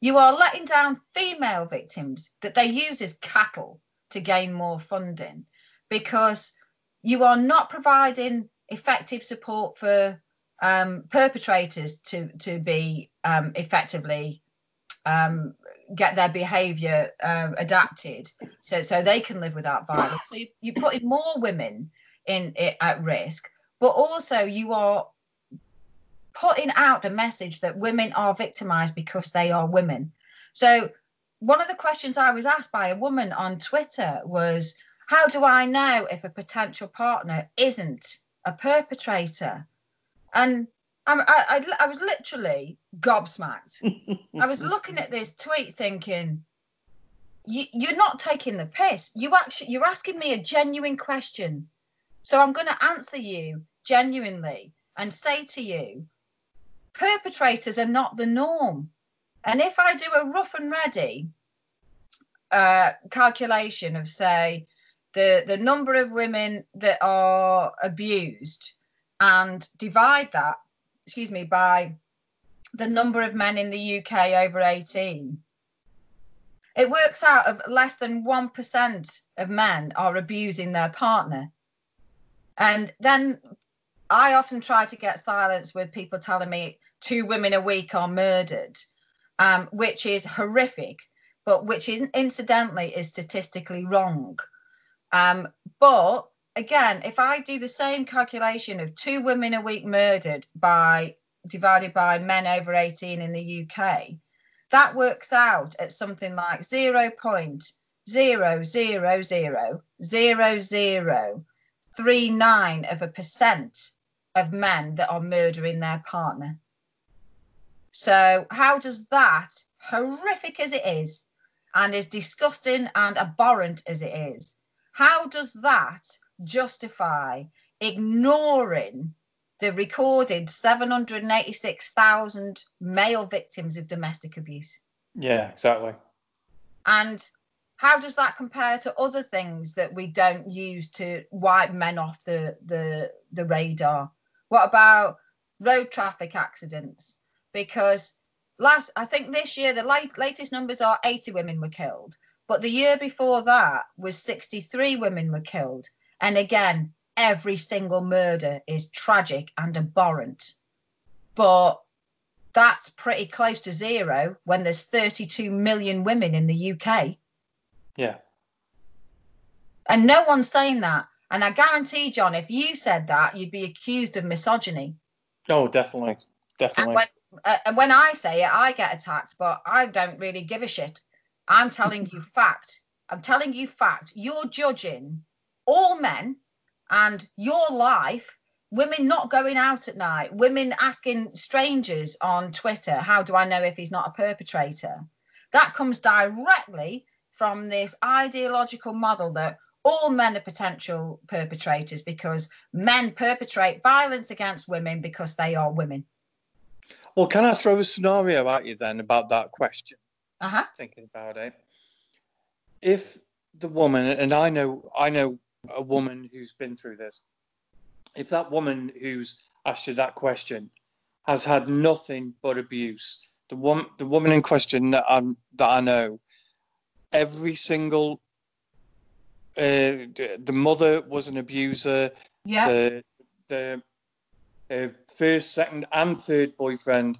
B: You are letting down female victims that they use as cattle to gain more funding because you are not providing effective support for um, perpetrators to to be um, effectively um, get their behaviour uh, adapted so so they can live without violence. So you, you're putting more women in at risk, but also you are putting out the message that women are victimized because they are women. So one of the questions I was asked by a woman on Twitter was, "How do I know if a potential partner isn't a perpetrator?" And I, I, I was literally gobsmacked. I was looking at this tweet thinking, you, you're not taking the piss. You actually, you're asking me a genuine question. So I'm going to answer you genuinely and say to you, perpetrators are not the norm. And if I do a rough and ready uh, calculation of, say, the, the number of women that are abused and divide that, excuse me, by the number of men in the UK over 18, it works out of less than 1% of men are abusing their partner. And then I often try to get silence with people telling me two women a week are murdered, um, which is horrific, but which is incidentally is statistically wrong. Um, but again, if I do the same calculation of two women a week murdered by divided by men over 18 in the UK, that works out at something like 0.0000039 of a percent of men that are murdering their partner. So, how does that, horrific as it is, and as disgusting and abhorrent as it is, how does that justify ignoring the recorded 786,000 male victims of domestic abuse.
A: Yeah, exactly.
B: And how does that compare to other things that we don't use to wipe men off the, the, the radar? What about road traffic accidents? Because last, I think this year, the late, latest numbers are 80 women were killed. But the year before that was 63 women were killed. And again, every single murder is tragic and abhorrent. But that's pretty close to zero when there's 32 million women in the UK.
A: Yeah.
B: And no one's saying that. And I guarantee, John, if you said that, you'd be accused of misogyny.
A: No, definitely. Definitely.
B: And when, uh, and when I say it, I get attacked, but I don't really give a shit. I'm telling you (laughs) fact. I'm telling you fact. You're judging all men and your life women not going out at night women asking strangers on twitter how do i know if he's not a perpetrator that comes directly from this ideological model that all men are potential perpetrators because men perpetrate violence against women because they are women.
A: Well can i throw a scenario at you then about that question?
B: Uh-huh.
A: Thinking about it. If the woman and i know i know a woman who's been through this, if that woman who's asked you that question has had nothing but abuse, the one the woman in question that I that I know, every single uh, the mother was an abuser.
B: Yeah.
A: The the uh, first, second, and third boyfriend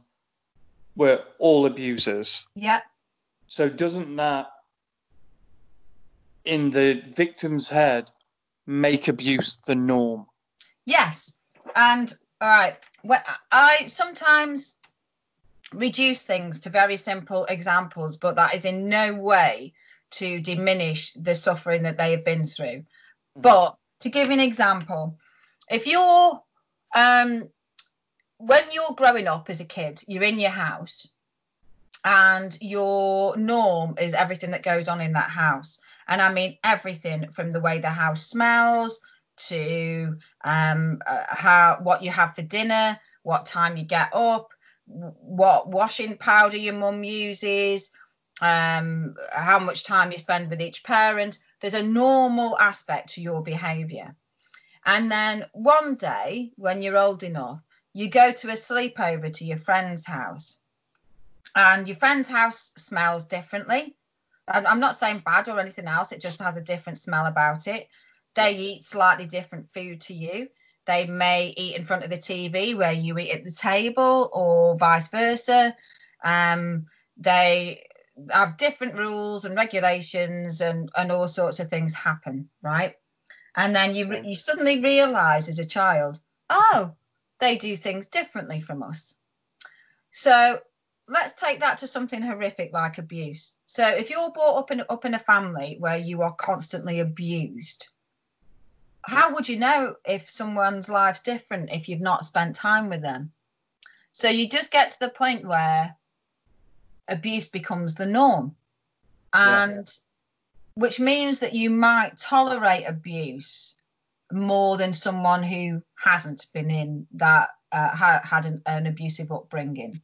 A: were all abusers.
B: Yeah.
A: So doesn't that in the victim's head make abuse the norm.
B: Yes. And all right, well, I sometimes reduce things to very simple examples, but that is in no way to diminish the suffering that they have been through. Mm-hmm. But to give an example, if you're um, when you're growing up as a kid, you're in your house and your norm is everything that goes on in that house. And I mean everything from the way the house smells to um, uh, how what you have for dinner, what time you get up, what washing powder your mum uses, um, how much time you spend with each parent. There's a normal aspect to your behaviour. And then one day, when you're old enough, you go to a sleepover to your friend's house. And your friend's house smells differently. I'm not saying bad or anything else. It just has a different smell about it. They eat slightly different food to you. They may eat in front of the TV where you eat at the table, or vice versa. Um, they have different rules and regulations, and and all sorts of things happen, right? And then you you suddenly realize as a child, oh, they do things differently from us. So let's take that to something horrific like abuse. So if you're brought up in up in a family where you are constantly abused, how would you know if someone's life's different if you've not spent time with them? So you just get to the point where abuse becomes the norm. And yeah. which means that you might tolerate abuse more than someone who hasn't been in that uh, ha- had an, an abusive upbringing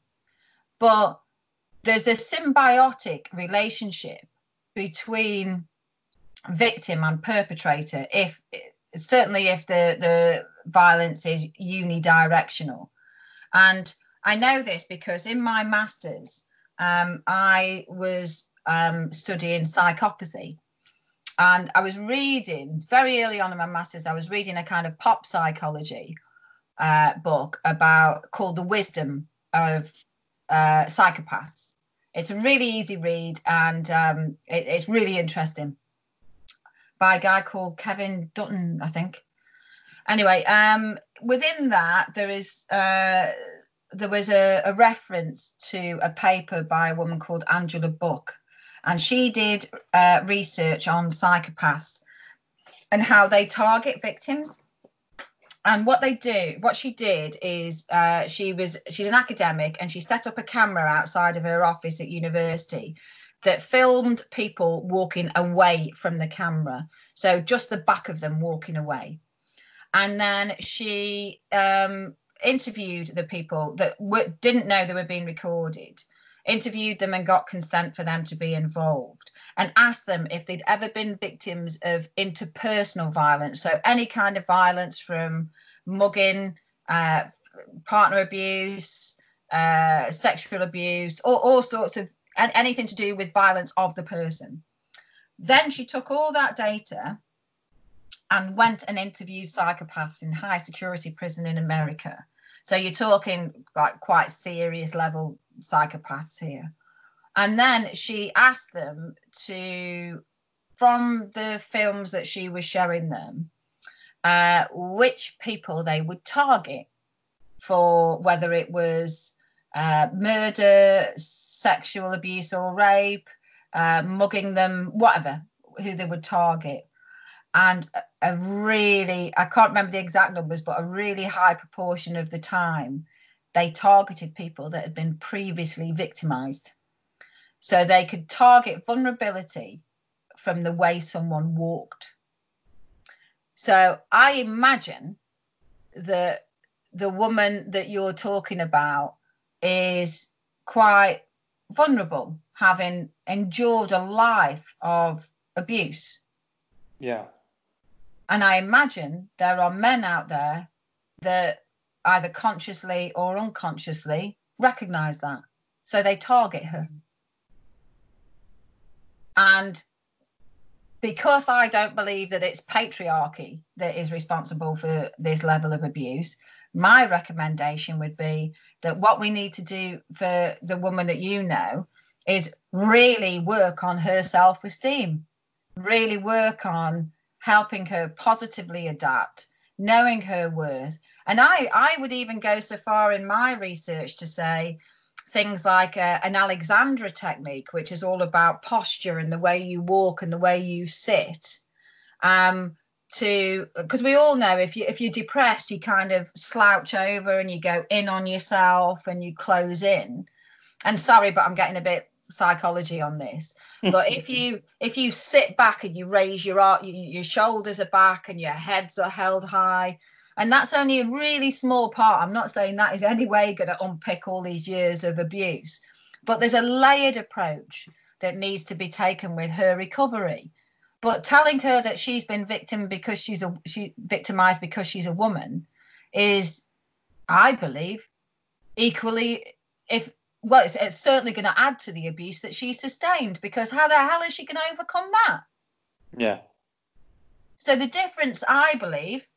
B: but there's a symbiotic relationship between victim and perpetrator if certainly if the the violence is unidirectional and i know this because in my masters um, i was um, studying psychopathy. And I was reading very early on in my master's, I was reading a kind of pop psychology uh, book about called The Wisdom of uh, Psychopaths. It's a really easy read and um, it, it's really interesting by a guy called Kevin Dutton, I think. Anyway, um, within that, there is uh, there was a, a reference to a paper by a woman called Angela Book, and she did uh, research on psychopaths and how they target victims. And what they do, what she did is uh, she was she's an academic and she set up a camera outside of her office at university that filmed people walking away from the camera. So just the back of them walking away. And then she um, interviewed the people that w- didn't know they were being recorded, interviewed them and got consent for them to be involved, and asked them if they'd ever been victims of interpersonal violence. So, any kind of violence from mugging, uh, partner abuse, uh, sexual abuse, or all sorts of anything to do with violence of the person. Then she took all that data and went and interviewed psychopaths in high security prison in America. So you're talking like quite serious level psychopaths here. And then she asked them to, from the films that she was showing them, uh, which people they would target for whether it was uh, murder, sexual abuse or rape, uh, mugging them, whatever, who they would target and a really i can't remember the exact numbers but a really high proportion of the time they targeted people that had been previously victimized. So they could target vulnerability from the way someone walked. So i imagine that the woman that you're talking about is quite vulnerable having endured a life of abuse.
A: Yeah
B: and I imagine there are men out there that either consciously or unconsciously recognize that. So they target her. And because I don't believe that it's patriarchy that is responsible for this level of abuse, my recommendation would be that what we need to do for the woman that you know is really work on her self esteem, really work on helping her positively adapt, knowing her worth. And I, I would even go so far in my research to say things like uh, an Alexander technique, which is all about posture and the way you walk and the way you sit. Um, to because we all know if you if you're depressed, you kind of slouch over and you go in on yourself and you close in. And sorry, but I'm getting a bit psychology on this (laughs) but if you if you sit back and you raise your art your shoulders are back and your heads are held high and that's only a really small part i'm not saying that is any way going to unpick all these years of abuse but there's a layered approach that needs to be taken with her recovery. But telling her that she's been victim because she's a she victimized because she's a woman is i believe equally if well, it's, it's certainly going to add to the abuse that she sustained because how the hell is she going to overcome that?
A: Yeah.
B: So the difference, I believe,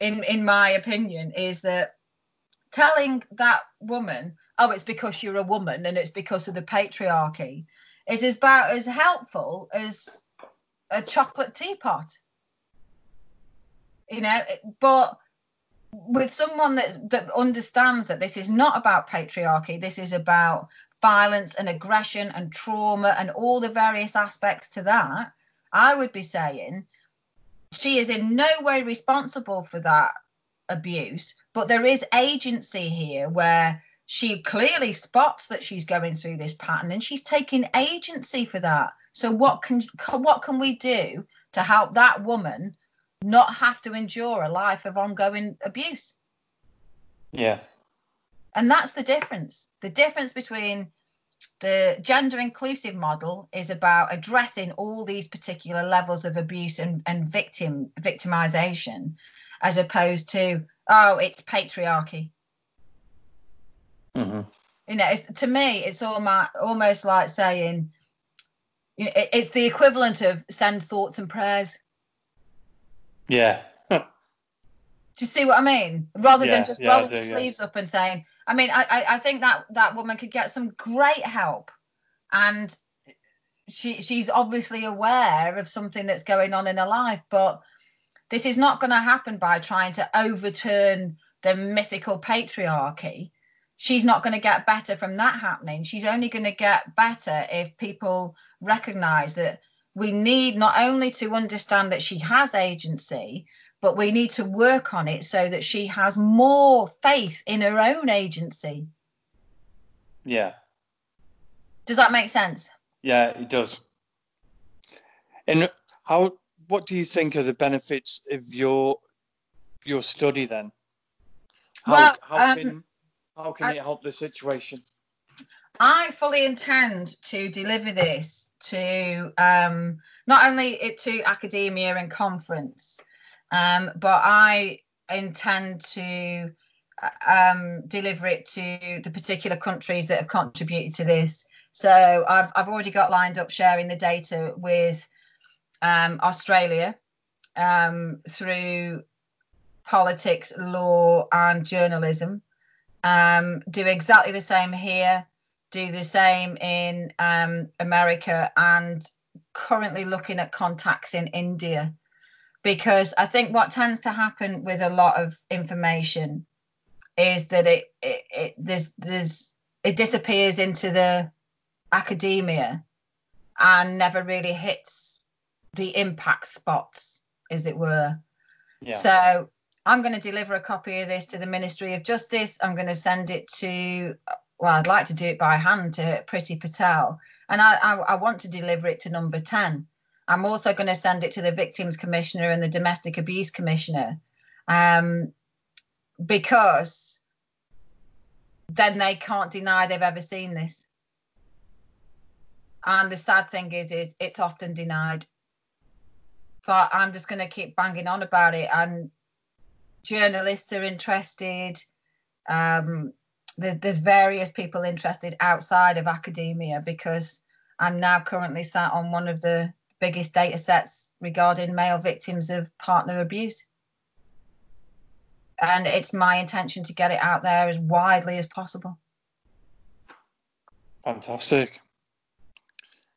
B: in in my opinion, is that telling that woman, "Oh, it's because you're a woman and it's because of the patriarchy," is about as helpful as a chocolate teapot. You know, but with someone that that understands that this is not about patriarchy this is about violence and aggression and trauma and all the various aspects to that i would be saying she is in no way responsible for that abuse but there is agency here where she clearly spots that she's going through this pattern and she's taking agency for that. So what can what can we do to help that woman not have to endure a life of ongoing abuse.
A: Yeah.
B: And that's the difference. The difference between the gender inclusive model is about addressing all these particular levels of abuse and, and victim victimization as opposed to oh it's patriarchy
A: mm-hmm.
B: you know to me it's almost almost like saying it's the equivalent of send thoughts and prayers.
A: Yeah. (laughs)
B: do you see what I mean? Rather
A: Yeah,
B: than just
A: yeah,
B: rolling
A: do,
B: your
A: yeah.
B: sleeves up and saying, I mean, I, I, I think that that woman could get some great help, and she she's obviously aware of something that's going on in her life, but this is not going to happen by trying to overturn the mythical patriarchy. She's not going to get better from that happening. She's only going to get better if people recognize that we need not only to understand that she has agency, but we need to work on it so that she has more faith in her own agency.
A: Yeah.
B: Does that make sense?
A: Yeah, it does. And how? What do you think are the benefits of your your study then? How,
B: Well,
A: how
B: um,
A: can how can
B: I-
A: it help the situation?
B: I fully intend to deliver this to um, not only it to academia and conference, um, but I intend to uh, um, deliver it to the particular countries that have contributed to this. So I've I've already got lined up sharing the data with um, Australia um, through politics, law, and journalism. Um, do exactly the same here do the same in um, America and currently looking at contacts in India. Because I think what tends to happen with a lot of information is that it, it, it there's there's it disappears into the academia and never really hits the impact spots, as it were.
A: Yeah.
B: So I'm going to deliver a copy of this to the Ministry of Justice. I'm going to send it to, well, I'd like to do it by hand to Priti Patel, and I, I, I want to deliver it to number 10. I'm also going to send it to the Victims Commissioner and the Domestic Abuse Commissioner um, because then they can't deny they've ever seen this. And the sad thing is, is it's often denied. But I'm just going to keep banging on about it. And journalists are interested. Um, there's various people interested outside of academia because I'm now currently sat on one of the biggest data sets regarding male victims of partner abuse. And it's my intention to get it out there as widely as possible.
A: Fantastic.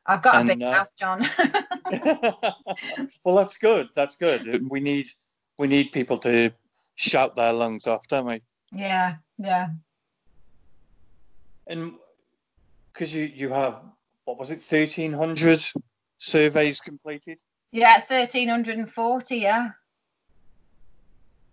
B: I've got
A: And,
B: a big
A: uh,
B: house, John. (laughs)
A: well, that's good. That's good. We need we need people to shout their lungs off, don't we?
B: yeah, yeah.
A: And because you you have what was it, thirteen hundred surveys completed?
B: Yeah, 1340, yeah.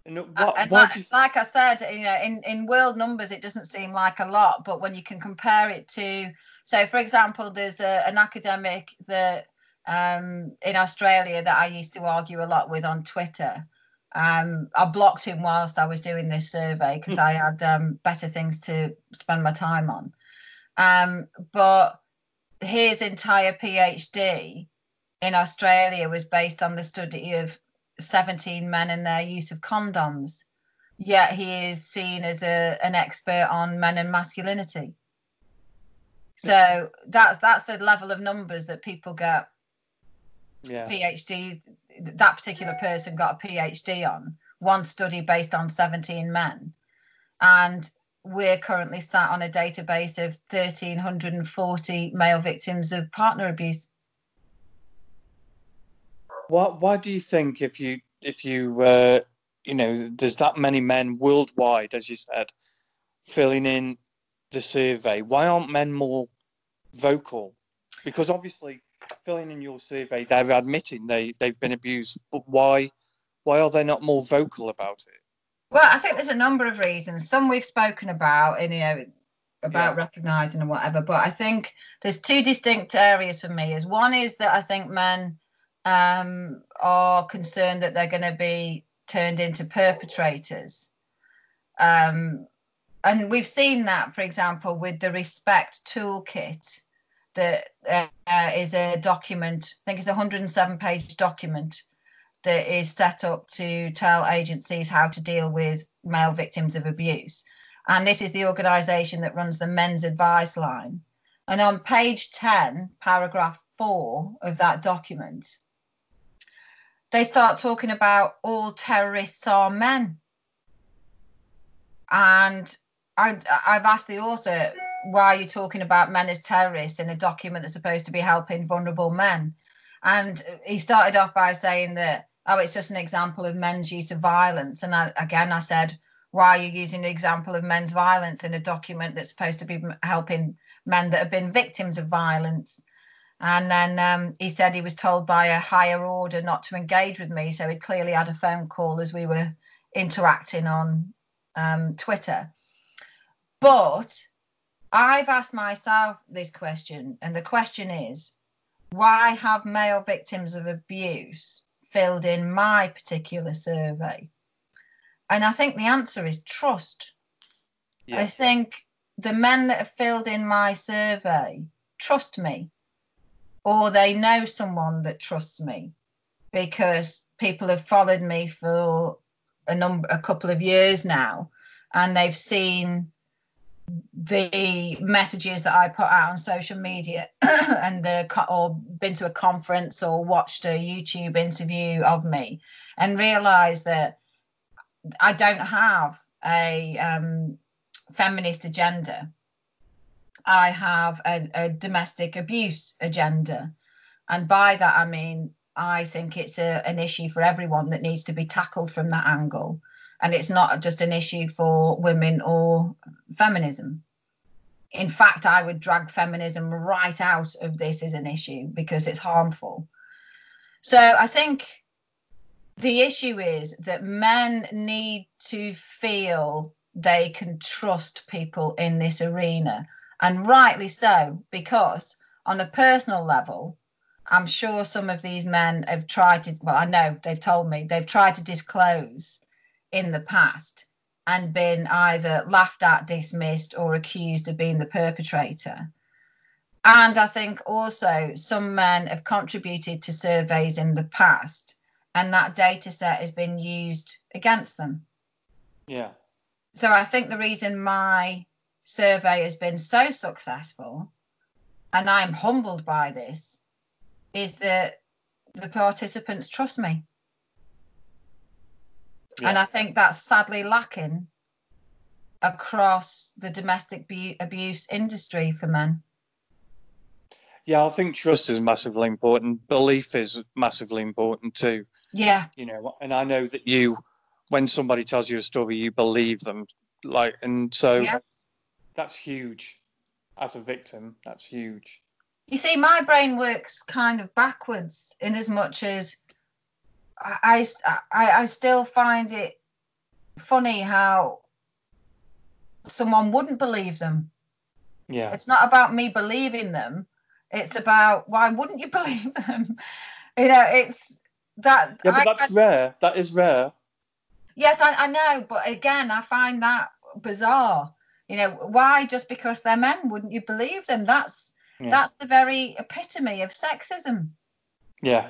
A: And
B: Uh,
A: what,
B: and like,
A: you,
B: like I said, you know, in, in world numbers, it doesn't seem like a lot, but when you can compare it to, so for example, there's a, an academic that um, in Australia that I used to argue a lot with on Twitter. Um, I blocked him whilst I was doing this survey because I had um, better things to spend my time on. Um, but his entire PhD in Australia was based on the study of 17 men and their use of condoms. Yet he is seen as a an expert on men and masculinity. So that's that's the level of numbers that people get
A: yeah,
B: phd that particular person got a phd on one study based on 17 men and we're currently sat on a database of 1340 male victims of partner abuse
A: why why do you think if you if you uh, you know there's that many men worldwide, as you said, filling in the survey, why aren't men more vocal? Because obviously, filling in your survey, they're admitting they they've been abused, but why why are they not more vocal about it?
B: Well, I think there's a number of reasons. Some we've spoken about, and you know, about
A: Yeah.
B: recognizing and whatever. But I think there's two distinct areas for me. Is one is that I think men um, are concerned that they're going to be turned into perpetrators. Um, and we've seen that, for example, with the Respect Toolkit, that uh, is a document, I think it's a 107 page document that is set up to tell agencies how to deal with male victims of abuse. And this is the organisation that runs the Men's Advice Line. And on page 10, paragraph four of that document, they start talking about all terrorists are men. And I, I've asked the author, why are you talking about men as terrorists in a document that's supposed to be helping vulnerable men? And he started off by saying that, oh, it's just an example of men's use of violence. And I, again, I said, why are you using the example of men's violence in a document that's supposed to be helping men that have been victims of violence? And then um, he said he was told by a higher order not to engage with me. So he clearly had a phone call as we were interacting on um, Twitter. But I've asked myself this question, and the question is why have male victims of abuse filled in my particular survey? And I think the answer is trust. Yeah. I think the men that have filled in my survey trust me or they know someone that trusts me because people have followed me for a number a couple of years now and they've seen the messages that I put out on social media (clears throat) and the or been to a conference or watched a YouTube interview of me and realized that I don't have a um, feminist agenda I have a, a domestic abuse agenda. And by that, I mean, I think it's a, an issue for everyone that needs to be tackled from that angle. And it's not just an issue for women or feminism. In fact, I would drag feminism right out of this as an issue because it's harmful. So I think the issue is that men need to feel they can trust people in this arena and rightly so, because on a personal level, I'm sure some of these men have tried to, well, I know they've told me they've tried to disclose in the past and been either laughed at, dismissed, or accused of being the perpetrator. And I think also some men have contributed to surveys in the past, and that data set has been used against them.
A: Yeah.
B: So I think the reason my survey has been so successful, and I'm humbled by this, is that the participants trust me. Yeah. And I think that's sadly lacking across the domestic bu- abuse industry for men.
A: Yeah, I think trust is massively important. Belief is massively important too.
B: Yeah.
A: You know, and I know that you, when somebody tells you a story, you believe them. Like, and so yeah that's huge. As a victim, that's huge.
B: You see, my brain works kind of backwards in as much as I, I, I still find it funny how someone wouldn't believe them.
A: Yeah.
B: It's not about me believing them. It's about why wouldn't you (laughs) believe them? you know, it's that.
A: Yeah, but I, that's I, rare. That is rare.
B: Yes, I, I know. But again, I find that bizarre. You know, why just because they're men wouldn't you believe them? That's yeah. that's the very epitome of sexism.
A: Yeah.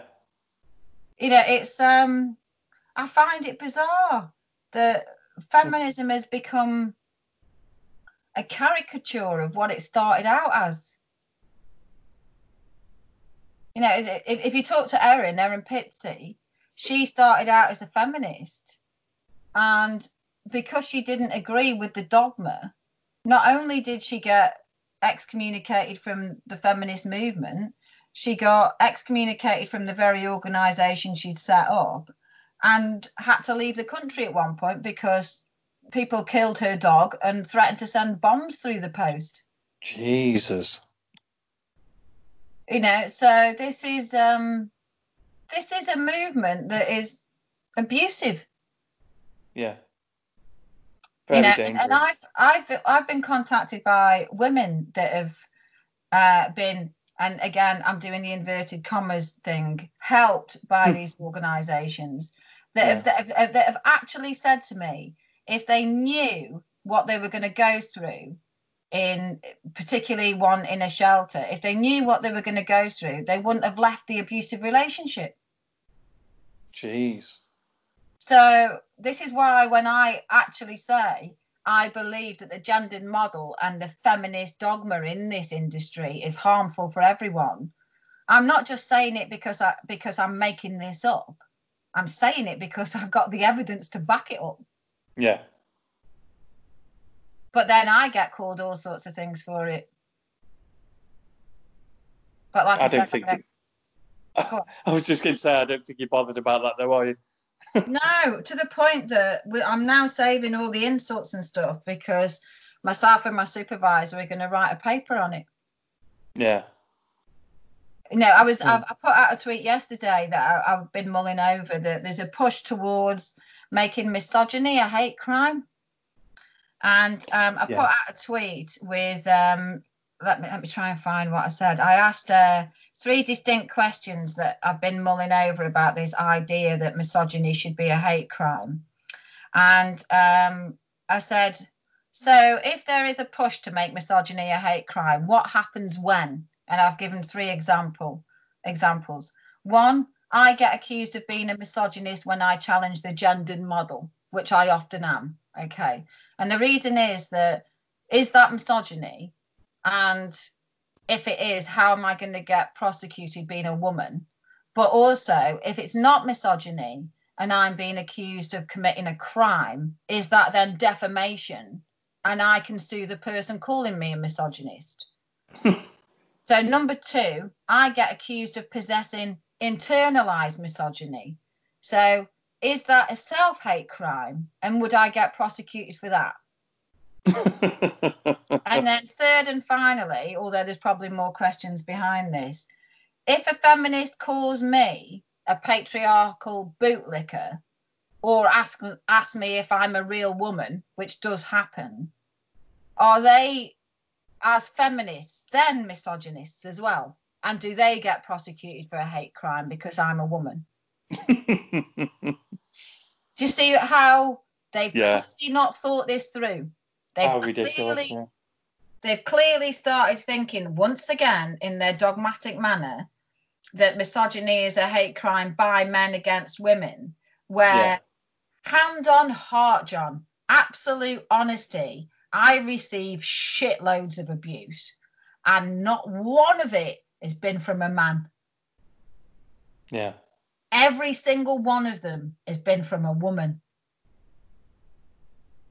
B: You know, it's um I find it bizarre that feminism has become a caricature of what it started out as. You know, if, if you talk to Erin, Erin Pizzey, she started out as a feminist. And because she didn't agree with the dogma not only did she get excommunicated from the feminist movement, she got excommunicated from the very organization she'd set up and had to leave the country at one point because people killed her dog and threatened to send bombs through the post.
A: Jesus.
B: You know, so this is um this is a movement that is abusive.
A: Yeah.
B: Very you know, dangerous. and I've I've I've been contacted by women that have uh, been, and again, I'm doing the inverted commas thing, helped by hmm. these organisations that, yeah. have, that have that have actually said to me, if they knew what they were going to go through in particularly one in a shelter if they knew what they were going to go through they wouldn't have left the abusive relationship
A: jeez
B: so this is why when I actually say I believe that the gendered model and the feminist dogma in this industry is harmful for everyone. I'm not just saying it because I because I'm making this up. I'm saying it because I've got the evidence to back it up.
A: Yeah.
B: But then I get called all sorts of things for it. But like I,
A: I don't think.
B: Go on. (laughs)
A: I was just going to say, I don't think you're bothered about that, though, are you?
B: No, to the point that we, I'm now saving all the insults and stuff because myself and my supervisor are going to write a paper on it.
A: Yeah.
B: No, I was.
A: Mm.
B: I've, I put out a tweet yesterday that I, I've been mulling over that there's a push towards making misogyny a hate crime, and um, I
A: Yeah.
B: put out a tweet with. Um, let me let me try and find what I said. I asked uh, three distinct questions that I've been mulling over about this idea that misogyny should be a hate crime, and um, I said, so if there is a push to make misogyny a hate crime, what happens when? and I've given three example examples. One, I get accused of being a misogynist when I challenge the gendered model, which I often am. Okay, and the reason is that is that misogyny, and if it is, how am I going to get prosecuted being a woman? But also, if it's not misogyny and I'm being accused of committing a crime, is that then defamation? And I can sue the person calling me a misogynist. (laughs) So, number two, I get accused of possessing internalized misogyny. So, is that a self hate crime? And would I get prosecuted for that? And then, third and finally, although there's probably more questions behind this, if a feminist calls me a patriarchal bootlicker or ask, ask me if I'm a real woman, which does happen, are they as feminists then misogynists as well? And do they get prosecuted for a hate crime because I'm a woman? (laughs) Do you see how they've
A: Yeah.
B: not thought this through? They've
A: How ridiculous.
B: clearly
A: yeah.
B: they've clearly started thinking once again in their dogmatic manner that misogyny is a hate crime by men against women where
A: Yeah.
B: hand on heart john absolute honesty i receive shitloads of abuse and not one of it has been from a man
A: Yeah.
B: every single one of them has been from a woman.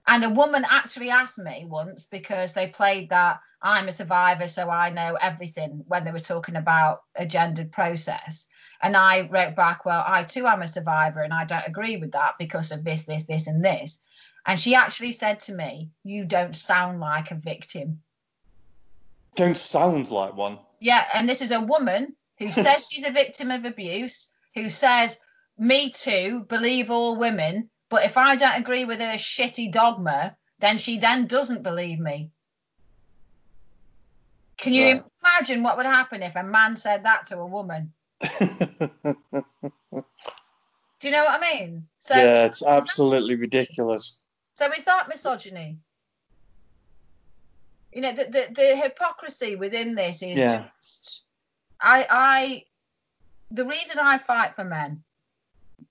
B: And a woman actually asked me once because they played that I'm a survivor, so I know everything when they were talking about a gendered process. And I wrote back, Well, I too am a survivor, and I don't agree with that because of this, this, this, and this. And she actually said to me, You don't sound like a victim.
A: Don't sound like one.
B: Yeah, and this is a woman who says (laughs) she's a victim of abuse, who says, Me too, believe all women. But if I don't agree with her shitty dogma, then she then doesn't believe me. Can you
A: Right.
B: imagine what would happen if a man said that to a woman? (laughs) Do you know what I mean? So,
A: yeah, it's absolutely ridiculous.
B: so is that misogyny? You know, the, the, the hypocrisy within this is
A: Yeah.
B: just I I the reason I fight for men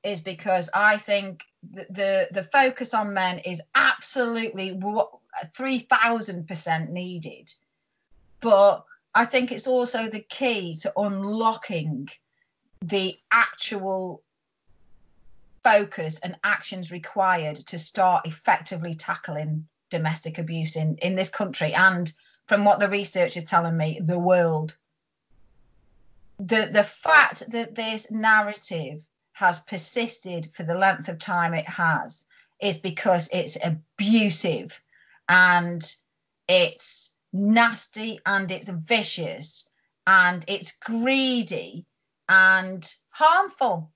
B: is because I think the the, focus on men is absolutely what three thousand percent needed, but I think it's also the key to unlocking the actual focus and actions required to start effectively tackling domestic abuse in in this country. And from what the research is telling me the world. The the fact that this narrative has persisted for the length of time it has is because it's abusive and it's nasty and it's vicious and it's greedy and harmful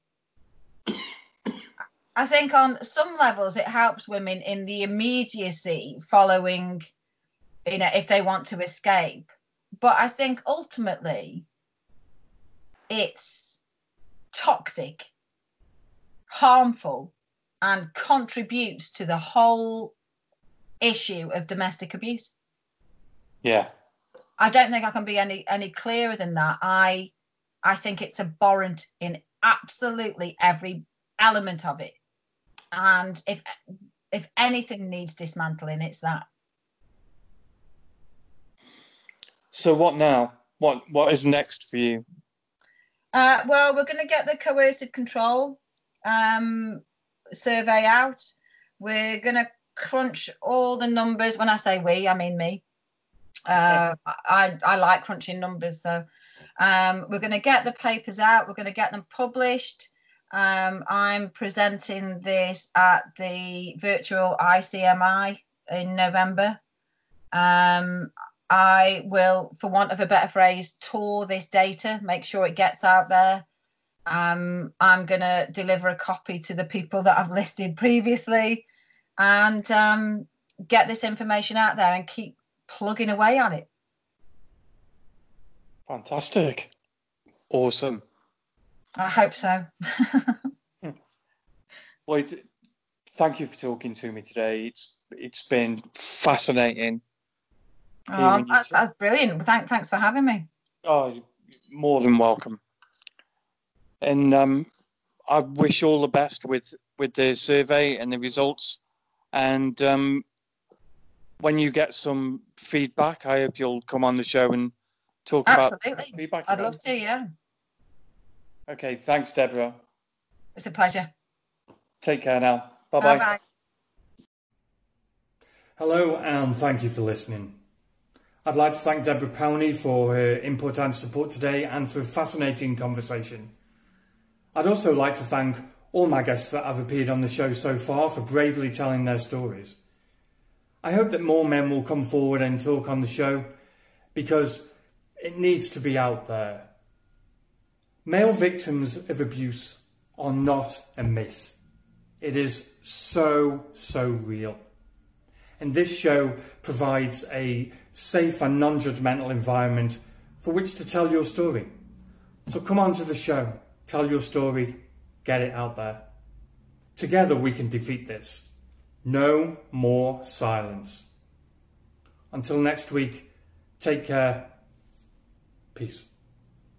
B: I think on some levels it helps women in the immediacy following, you know, if they want to escape. But I think ultimately it's toxic, harmful, and contributes to the whole issue of domestic abuse.
A: Yeah.
B: I don't think I can be any any clearer than that. I I think it's abhorrent in absolutely every element of it. And if if anything needs dismantling, it's that.
A: So what now? What what is next for you?
B: Uh, well, we're going to get the coercive control um, survey out. We're going to crunch all the numbers. When I say we, I mean me. Uh, I, I like crunching numbers. So um, we're going to get the papers out. We're going to get them published. Um, I'm presenting this at the virtual ICMI in November. Um, I will, for want of a better phrase, tour this data, make sure it gets out there. Um, I'm going to deliver a copy to the people that I've listed previously and um, get this information out there and keep plugging away on it.
D: Fantastic. Awesome.
B: I hope so.
D: well, thank you for talking to me today. It's it's been fascinating.
B: Oh, that's, that's brilliant. Thank, thanks for having me.
D: Oh, more than welcome. And um, I wish all the best with with the survey and the results. And um, when you get some feedback, I hope you'll come on the show and talk
B: Absolutely.
D: about feedback.
B: I'd love to, yeah.
D: Okay, thanks, Deborah.
B: It's a pleasure.
D: Take care now. Bye bye.
A: Hello, and thank you for listening. I'd like to thank Deborah Powney for her input and support today and for a fascinating conversation. I'd also like to thank all my guests that have appeared on the show so far for bravely telling their stories. I hope that more men will come forward and talk on the show because it needs to be out there. Male victims of abuse are not a myth. It is so, so real. And this show provides a safe and non judgmental environment for which to tell your story. So come on to the show, tell your story, get it out there. Together we can defeat this. No more silence. Until next week, take care. Peace.